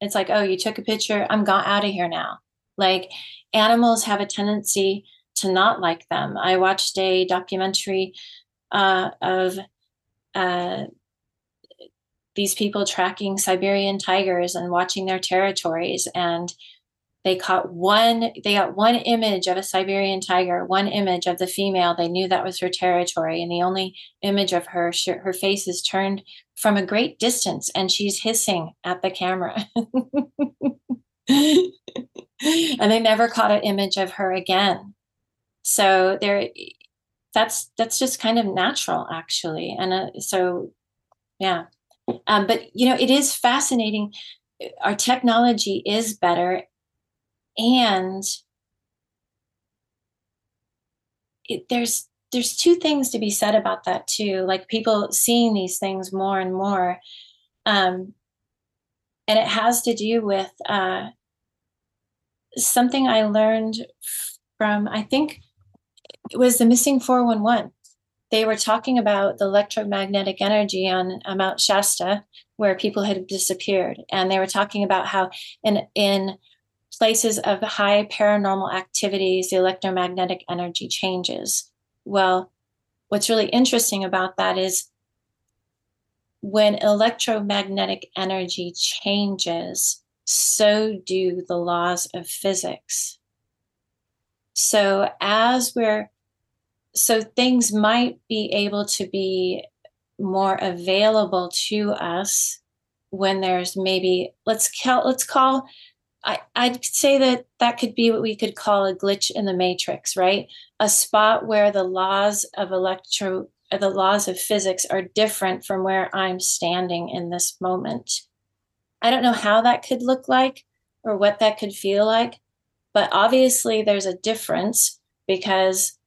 E: It's like, oh, you took a picture, I'm gone out of here now. Like animals have a tendency to not like them. I watched a documentary uh, of uh, these people tracking Siberian tigers and watching their territories and they caught one they got one image of a Siberian tiger, one image of the female. They knew that was her territory and the only image of her her face is turned from a great distance and she's hissing at the camera. and they never caught an image of her again. So there that's that's just kind of natural actually. And uh, so yeah. Um, but you know, it is fascinating. Our technology is better, and it, there's there's two things to be said about that too. Like people seeing these things more and more. Um, and it has to do with uh, something I learned from, I think it was the missing 411. They were talking about the electromagnetic energy on uh, Mount Shasta, where people had disappeared. And they were talking about how in, in places of high paranormal activities, the electromagnetic energy changes. Well, what's really interesting about that is when electromagnetic energy changes, so do the laws of physics. So, as we're, so things might be able to be more available to us when there's maybe let's call let's call I, I'd say that that could be what we could call a glitch in the matrix, right? A spot where the laws of electro uh, the laws of physics are different from where I'm standing in this moment. I don't know how that could look like or what that could feel like, but obviously there's a difference because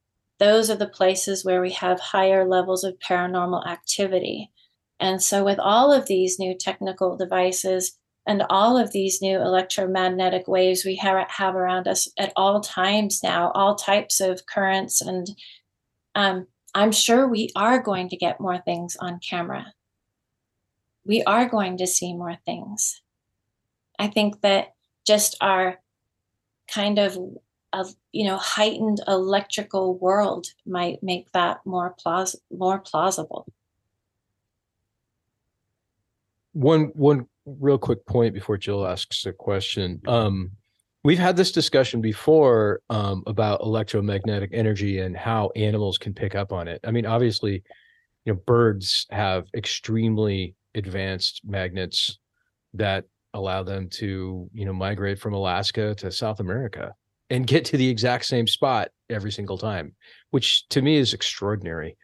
E: those are the places where we have higher levels of paranormal activity. And so, with all of these new technical devices and all of these new electromagnetic waves we have, have around us at all times now, all types of currents and um, I'm sure we are going to get more things on camera. We are going to see more things. I think that just our kind of a you know heightened electrical world might make that more plaus- more plausible.
B: One one real quick point before Jill asks a question. Um, We've had this discussion before um, about electromagnetic energy and how animals can pick up on it. I mean, obviously, you know, birds have extremely advanced magnets that allow them to, you know, migrate from Alaska to South America and get to the exact same spot every single time, which to me is extraordinary.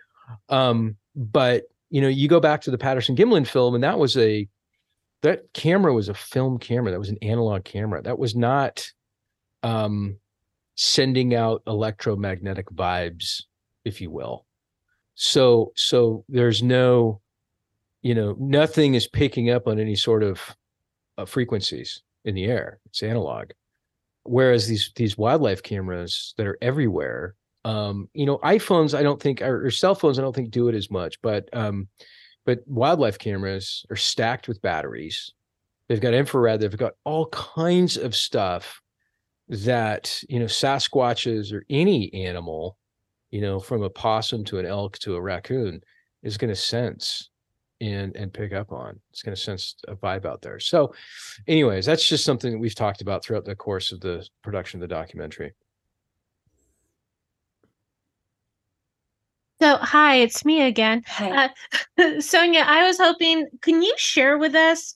B: Um, but you know, you go back to the Patterson Gimlin film, and that was a that camera was a film camera. That was an analog camera. That was not um sending out electromagnetic vibes if you will. So so there's no you know nothing is picking up on any sort of uh, frequencies in the air. It's analog whereas these these wildlife cameras that are everywhere um you know iphones i don't think or, or cell phones i don't think do it as much but um but wildlife cameras are stacked with batteries. They've got infrared. They've got all kinds of stuff that you know Sasquatches or any animal, you know, from a possum to an elk to a raccoon, is going to sense and and pick up on. It's going to sense a vibe out there. So, anyways, that's just something that we've talked about throughout the course of the production of the documentary.
C: So, hi, it's me again.
E: Hi.
C: Uh, Sonya, I was hoping, can you share with us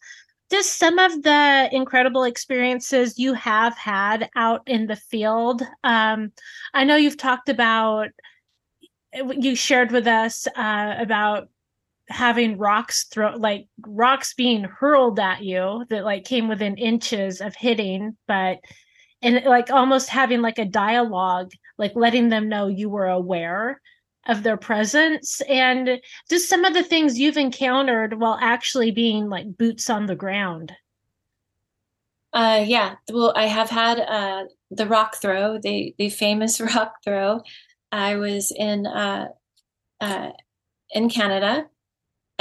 C: just some of the incredible experiences you have had out in the field? Um, I know you've talked about, you shared with us uh, about having rocks throw like rocks being hurled at you that like came within inches of hitting but and like almost having like a dialogue like letting them know you were aware of their presence and just some of the things you've encountered while actually being like boots on the ground.
E: Uh, yeah, well, I have had uh, the rock throw, the the famous rock throw. I was in uh, uh, in Canada,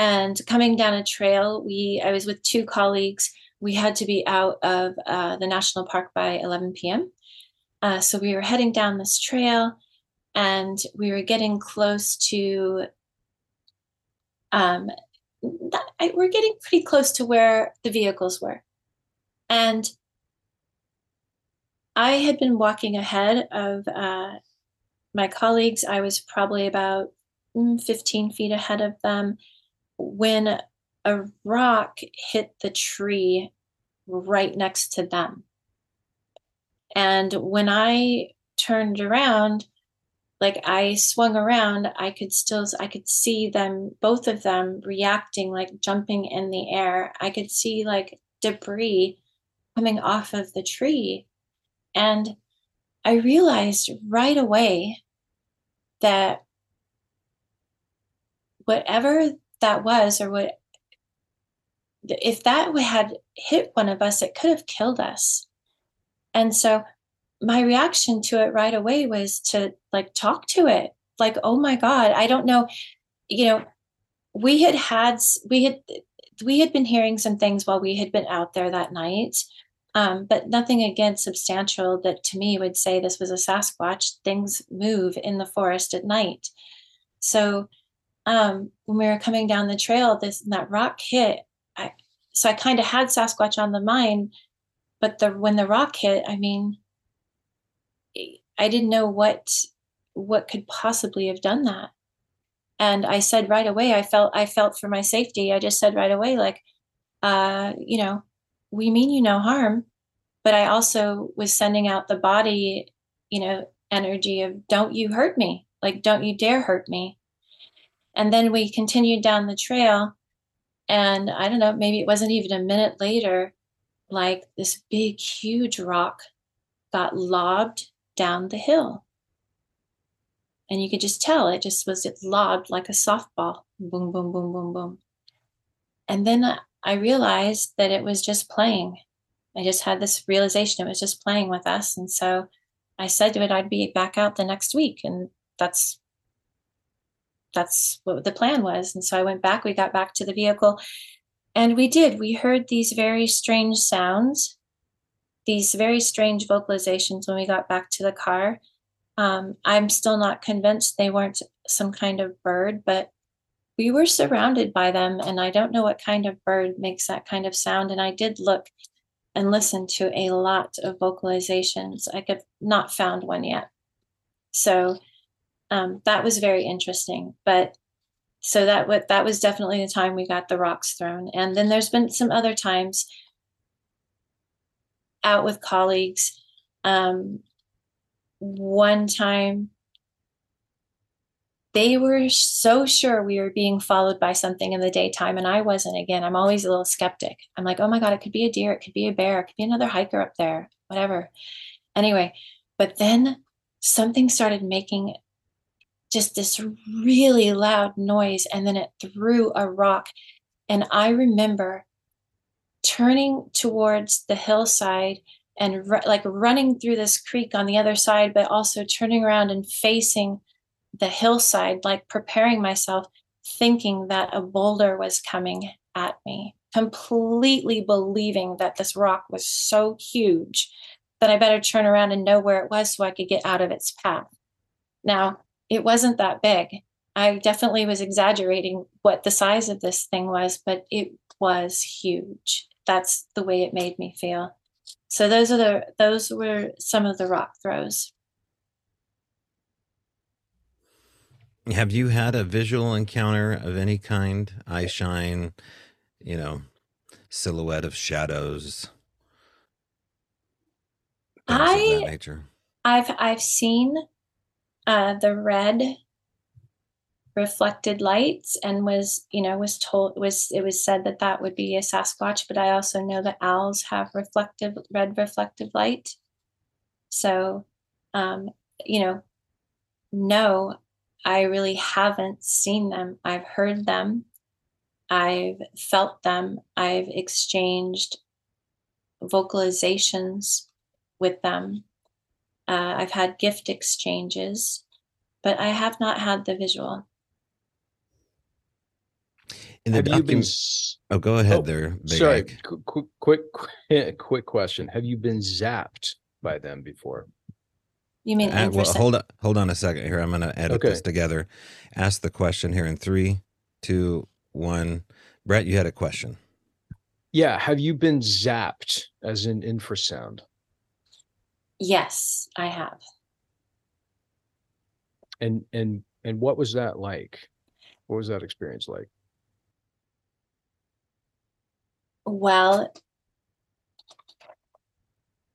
E: and coming down a trail, we I was with two colleagues. We had to be out of uh, the national park by 11 p.m. Uh, so we were heading down this trail, and we were getting close to um, I, we're getting pretty close to where the vehicles were and i had been walking ahead of uh, my colleagues i was probably about mm, 15 feet ahead of them when a rock hit the tree right next to them and when i turned around like I swung around, I could still I could see them both of them reacting like jumping in the air. I could see like debris coming off of the tree. And I realized right away that whatever that was or what if that had hit one of us, it could have killed us. And so my reaction to it right away was to like talk to it. Like, oh my God, I don't know. You know, we had had, we had, we had been hearing some things while we had been out there that night, um, but nothing again substantial that to me would say this was a Sasquatch. Things move in the forest at night. So um, when we were coming down the trail, this that rock hit. I, so I kind of had Sasquatch on the mind, but the when the rock hit, I mean, I didn't know what what could possibly have done that. And I said right away, I felt I felt for my safety. I just said right away, like, uh, you know, we mean you no harm, but I also was sending out the body, you know, energy of don't you hurt me, like don't you dare hurt me. And then we continued down the trail. And I don't know, maybe it wasn't even a minute later, like this big, huge rock got lobbed down the hill. And you could just tell it just was it lobbed like a softball. Boom, boom, boom, boom, boom. And then I realized that it was just playing. I just had this realization it was just playing with us. And so I said to it I'd be back out the next week. And that's that's what the plan was. And so I went back, we got back to the vehicle, and we did. We heard these very strange sounds, these very strange vocalizations when we got back to the car. Um, I'm still not convinced they weren't some kind of bird, but we were surrounded by them. And I don't know what kind of bird makes that kind of sound. And I did look and listen to a lot of vocalizations. I could not found one yet. So um, that was very interesting. But so that what that was definitely the time we got the rocks thrown. And then there's been some other times out with colleagues. Um, one time they were so sure we were being followed by something in the daytime and i wasn't again i'm always a little skeptic i'm like oh my god it could be a deer it could be a bear it could be another hiker up there whatever anyway but then something started making just this really loud noise and then it threw a rock. And i remember turning towards the hillside and like running through this creek on the other side but also turning around and facing the hillside like preparing myself thinking that a boulder was coming at me completely believing that this rock was so huge that i better turn around and know where it was so i could get out of its path. Now it wasn't that big. I definitely was exaggerating what the size of this thing was, but it was huge. That's the way it made me feel. So those are the those were some of the rock throws.
A: Have you had a visual encounter of any kind? Eye shine, you know, silhouette of shadows.
E: I nature. I've I've seen uh, the red reflected lights and was you know was told was it was said that that would be a sasquatch but i also know that owls have reflective red reflective light. So um you know no i really haven't seen them. I've heard them. I've felt them. I've exchanged vocalizations with them uh, I've had gift exchanges, but I have not had the visual.
A: In the have docu- you been? Oh, go ahead oh, there.
B: sorry, quick, quick, quick, quick question. Have you been zapped by them before?
E: You mean?
A: Uh, well, hold on, hold on a second here. I'm going to edit okay. this together. Ask the question here in three, two, one. Brett, you had a question.
B: Yeah, have you been zapped as in infrasound?
E: Yes, I have.
B: And and and what was that like? What was that experience like?
E: Well,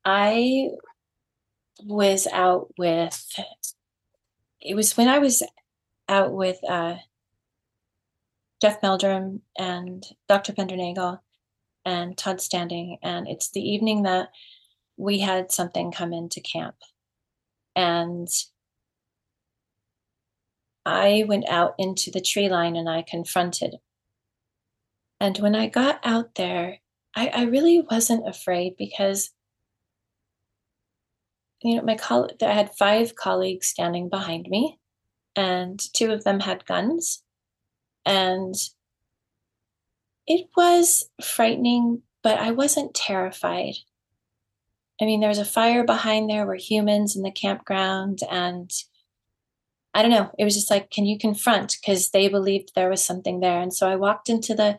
E: I was out with it was when I was out with uh, Jeff Meldrum and Dr. Pendernagel and Todd Standing, and it's the evening that we had something come into camp. And I went out into the tree line and I confronted And when I got out there, I, I really wasn't afraid because you know, my coll- I had five colleagues standing behind me, and two of them had guns. And it was frightening, but I wasn't terrified. I mean, there was a fire behind there, were humans in the campground, and I don't know. It was just like, can you confront? Because they believed there was something there. And so I walked into the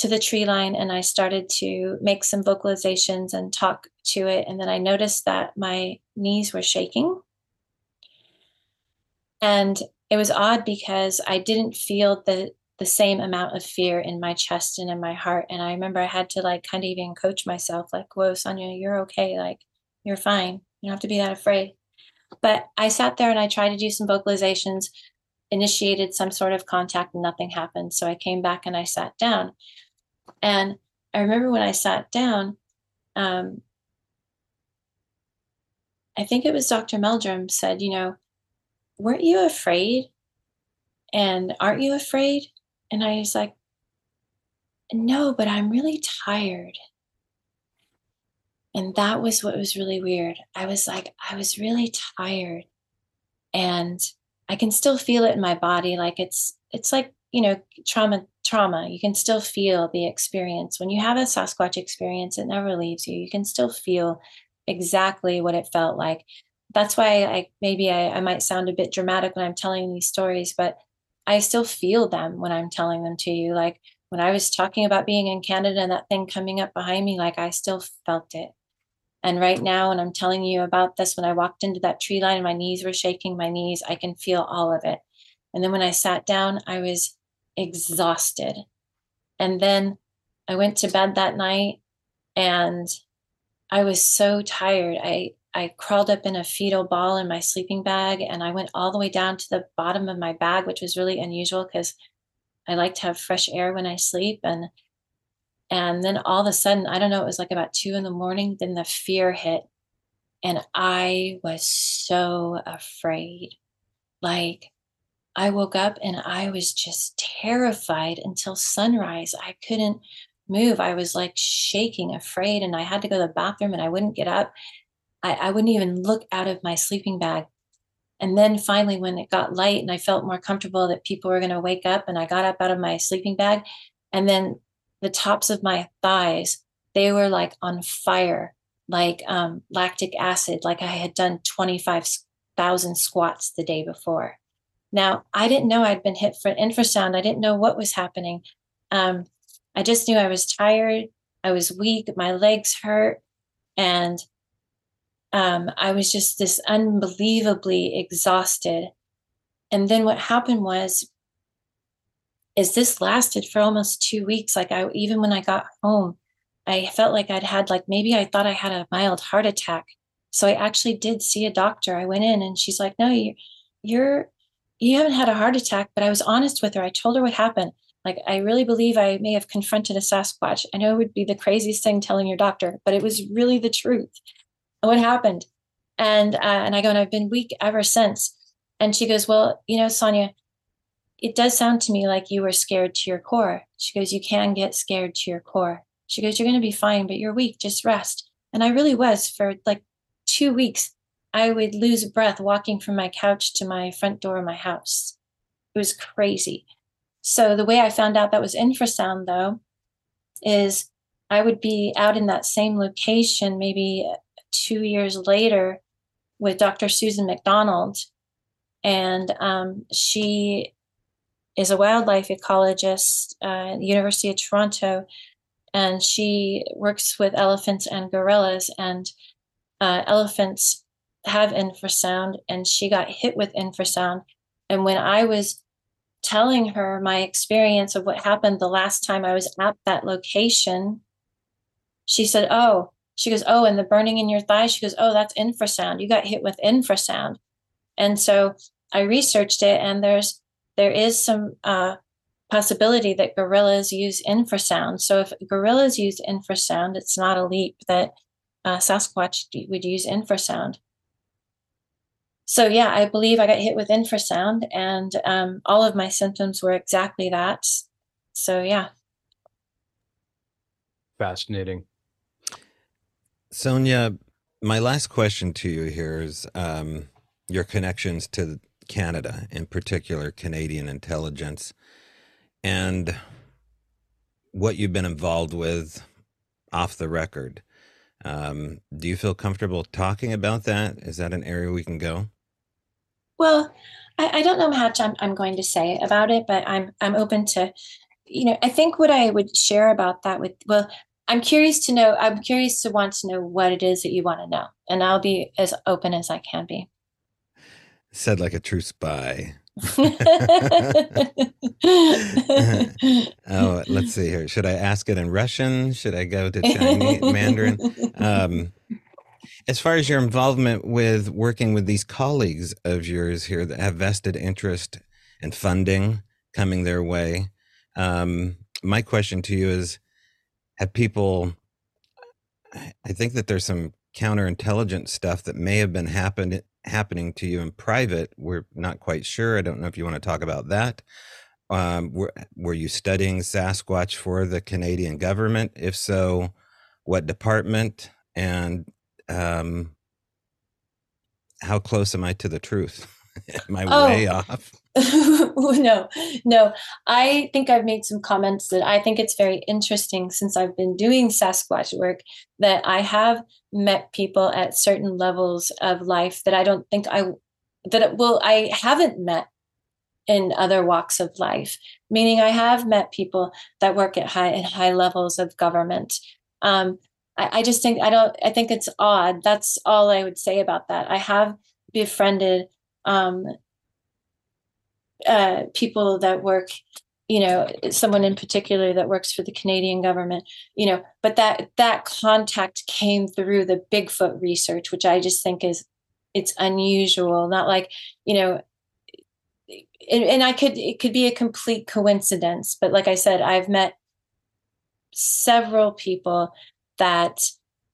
E: to the tree line and I started to make some vocalizations and talk to it. And then I noticed that my knees were shaking. And it was odd because I didn't feel the the same amount of fear in my chest and in my heart. And I remember I had to like kind of even coach myself, like, whoa, Sonya, you're okay. Like, you're fine. You don't have to be that afraid. But I sat there and I tried to do some vocalizations, initiated some sort of contact, and nothing happened. So I came back and I sat down. And I remember when I sat down, um, I think it was Dr. Meldrum said, you know, weren't you afraid? And aren't you afraid? And I was like, no, but I'm really tired. And that was what was really weird. I was like, I was really tired. And I can still feel it in my body. Like it's, it's like, you know, trauma trauma. You can still feel the experience. When you have a Sasquatch experience, it never leaves you. You can still feel exactly what it felt like. That's why I maybe I, I might sound a bit dramatic when I'm telling these stories, but I still feel them when I'm telling them to you. Like when I was talking about being in Canada and that thing coming up behind me, like I still felt it. And right now, when I'm telling you about this, when I walked into that tree line my knees were shaking, my knees, I can feel all of it. And then when I sat down, I was exhausted. And then I went to bed that night and I was so tired. I I crawled up in a fetal ball in my sleeping bag and I went all the way down to the bottom of my bag, which was really unusual because I like to have fresh air when I sleep. And and then all of a sudden, I don't know, it was like about two in the morning, then the fear hit. And I was so afraid. Like I woke up and I was just terrified until sunrise. I couldn't move. I was like shaking, afraid, and I had to go to the bathroom and I wouldn't get up. I, I wouldn't even look out of my sleeping bag. And then finally, when it got light and I felt more comfortable that people were going to wake up, and I got up out of my sleeping bag, and then the tops of my thighs, they were like on fire, like um, lactic acid, like I had done 25,000 squats the day before. Now, I didn't know I'd been hit for infrasound. I didn't know what was happening. Um, I just knew I was tired. I was weak. My legs hurt. And um, I was just this unbelievably exhausted. And then what happened was, is this lasted for almost two weeks. Like I, even when I got home, I felt like I'd had like maybe I thought I had a mild heart attack. So I actually did see a doctor. I went in and she's like, "No, you, you're you haven't had a heart attack, but I was honest with her. I told her what happened. Like, I really believe I may have confronted a Sasquatch. I know it would be the craziest thing telling your doctor, but it was really the truth. What happened? And uh, and I go, and I've been weak ever since. And she goes, well, you know, Sonya, it does sound to me like you were scared to your core. She goes, you can get scared to your core. She goes, you're going to be fine, but you're weak. Just rest. And I really was for like two weeks. I would lose breath walking from my couch to my front door of my house. It was crazy. So the way I found out that was infrasound though is I would be out in that same location maybe 2 years later with Dr. Susan MacDonald and um, she is a wildlife ecologist uh, at the University of Toronto and she works with elephants and gorillas and uh, elephants have infrasound and she got hit with infrasound. And when I was telling her my experience of what happened the last time I was at that location, she said, Oh, she goes, Oh, and the burning in your thigh. She goes, Oh, that's infrasound. You got hit with infrasound. And so I researched it, and there's there is some uh, possibility that gorillas use infrasound. So if gorillas use infrasound, it's not a leap that uh, Sasquatch would use infrasound so yeah, I believe I got hit with infrasound, and um, all of my symptoms were exactly that. so yeah
B: fascinating
A: Sonya, my last question to you here is um, your connections to Canada, in particular Canadian intelligence, and what you've been involved with off the record. Um, do you feel comfortable talking about that? Is that an area we can go?
E: Well, I, I don't know how much I'm, I'm going to say about it, but I'm I'm open to, you know, I think what I would share about that with well, I'm curious to know. I'm curious to want to know what it is that you want to know, and I'll be as open as I can be.
A: Said like a true spy. oh, let's see here. Should I ask it in Russian? Should I go to Chinese Mandarin? Um, as far as your involvement with working with these colleagues of yours here that have vested interest and funding coming their way, um, my question to you is: Have people? I think that there's some counterintelligence stuff that may have been happening to you in private. We're not quite sure. I don't know if you want to talk about that. Um, were, were you studying Sasquatch for the Canadian government? If so, what department? And um, how close am I to the truth? am I oh. way off?
E: no, no. I think I've made some comments that I think it's very interesting since I've been doing Sasquatch work that I have met people at certain levels of life that I don't think I that well I haven't met in other walks of life. Meaning, I have met people that work at high at high levels of government. Um, I, I just think I don't. I think it's odd. That's all I would say about that. I have befriended um, uh, people that work you know someone in particular that works for the canadian government you know but that that contact came through the bigfoot research which i just think is it's unusual. Not like you know and, and i could it could be a complete coincidence but like i said i've met several people that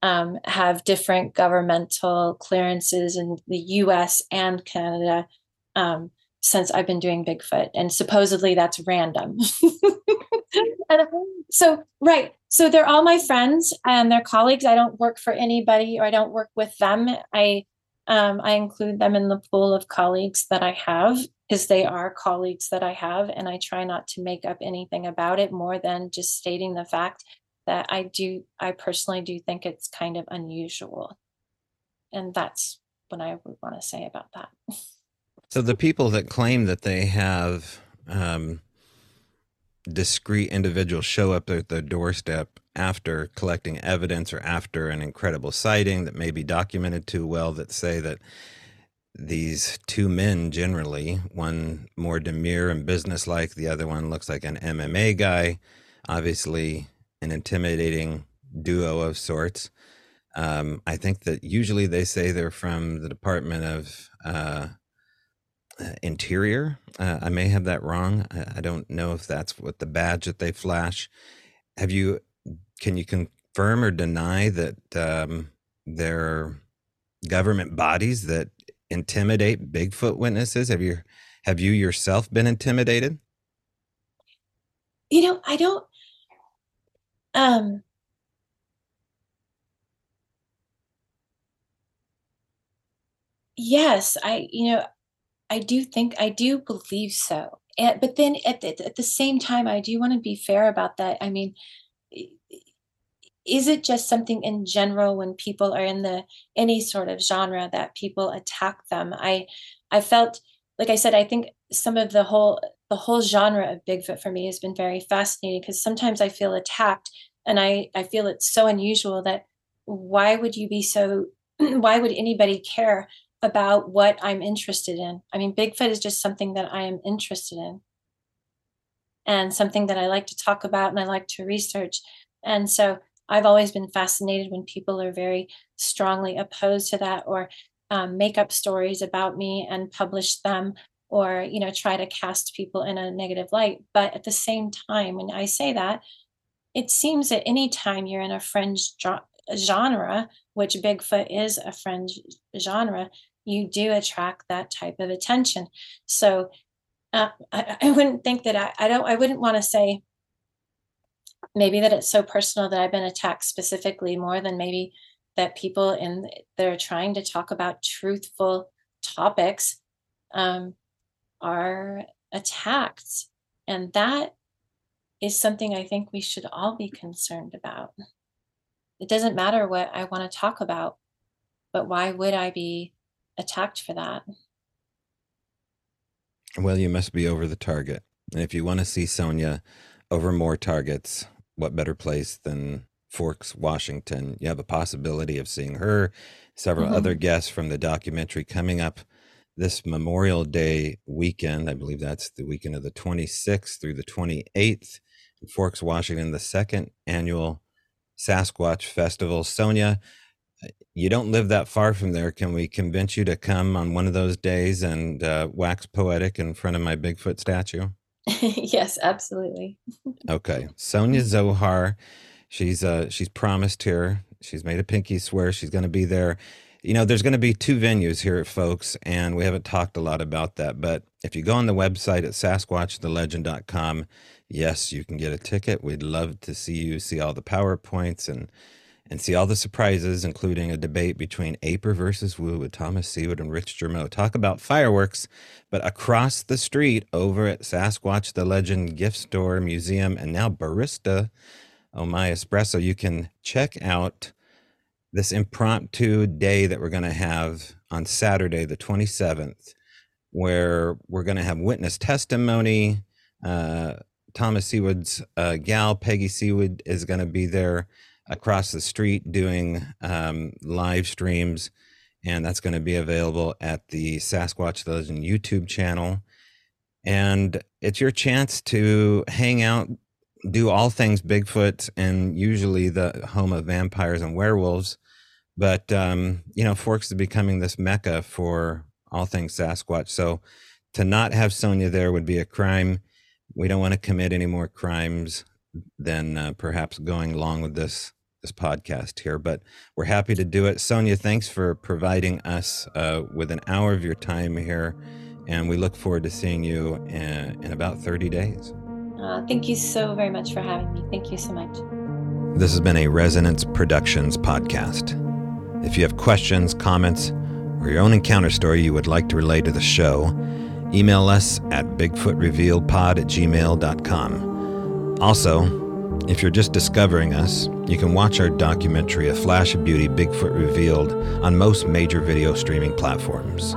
E: um, have different governmental clearances in the us and canada um, since I've been doing Bigfoot, and supposedly that's random. and so, right. So they're all my friends and they're colleagues. I don't work for anybody or I don't work with them. I um, I include them in the pool of colleagues that I have because they are colleagues that I have, and I try not to make up anything about it more than just stating the fact that I do. I personally do think it's kind of unusual, and that's what I would want to say about that.
A: So the people that claim that they have um, discrete individuals show up at the doorstep after collecting evidence or after an incredible sighting that may be documented too well that say that these two men generally one more demure and businesslike the other one looks like an mma guy obviously an intimidating duo of sorts um, i think that usually they say they're from the department of uh, uh, interior. Uh, I may have that wrong. I, I, don't know if that's what the badge that they flash. Have you? Can you confirm or deny that um, they're government bodies that intimidate Bigfoot witnesses? Have you have you yourself been intimidated?
E: You know, I don't. Um, yes, I. You know, I do think I do believe so. And, but then at the, at the same time, I do want to be fair about that. I mean, is it just something in general when people are in the any sort of genre that people attack them? I I felt like I said, I think some of the whole the whole genre of Bigfoot for me has been very fascinating because sometimes I feel attacked and I I feel it's so unusual that why would you be so why would anybody care about what I'm interested in. I mean, Bigfoot is just something that I am interested in and something that I like to talk about and I like to research. And so I've always been fascinated when people are very strongly opposed to that or um, make up stories about me and publish them or you know try to cast people in a negative light but at the same time when i say that it seems that anytime you're in a fringe genre which bigfoot is a fringe genre you do attract that type of attention. So uh, I, I, wouldn't think that I, I don't I wouldn't want to say maybe that it's so personal that I've been attacked specifically more than maybe that people in that are trying to talk about truthful topics um, are attacked. And that is something I think we should all be concerned about. It doesn't matter what I want to talk about, but why would I be attacked for that?
A: Well, you must be over the target. And if you want to see Sonya over more targets, what better place than Forks, Washington? You have a possibility of seeing her, several
E: Mhm.
A: other guests from the documentary coming up this Memorial Day weekend. I believe that's the weekend of the 26th through the 28th in Forks, Washington, the second annual Sasquatch Festival. Sonya, you don't live that far from there. Can we convince you to come on one of those days and uh, wax poetic in front of my Bigfoot statue?
E: yes, absolutely.
A: Okay, Sonya Zohar, she's uh she's promised here. She's made a pinky swear she's going to be there. You know, there's going to be two venues here, folks, and we haven't talked a lot about that. But if you go on the website at sasquatchthelegend.com, yes, you can get a ticket. We'd love to see you see all the PowerPoints and and see all the surprises, including a debate between Aper versus Woo with Thomas Sewid and Rich Germeau. Talk about fireworks, but across the street over at Sasquatch the Legend Gift Store, Museum, and now Barista, oh my espresso, you can check out this impromptu day that we're going to have on Saturday, the 27th, where we're going to have witness testimony. Uh, Thomas Sewid's uh, gal, Peggy Sewid, is going to be there across the street doing um, live streams. And that's going to be available at the Sasquatch Legend YouTube channel. And it's your chance to hang out, do all things Bigfoot, and usually the home of vampires and werewolves. But, um, you know, Forks is becoming this mecca for all things Sasquatch. So to not have Sonya there would be a crime. We don't want to commit any more crimes than uh, perhaps going along with this this podcast here, but we're happy to do it. Sonya, thanks for providing us uh, with an hour of your time here, and we look forward to seeing you in, in about 30 days.
E: Uh, thank you so very much for having me. Thank you so much.
A: This has been a Resonance Productions podcast. If you have questions, comments, or your own encounter story you would like to relay to the show, email us at bigfootrevealedpod at gmail.com. Also, if you're just discovering us, you can watch our documentary, A Flash of Beauty Bigfoot Revealed, on most major video streaming platforms.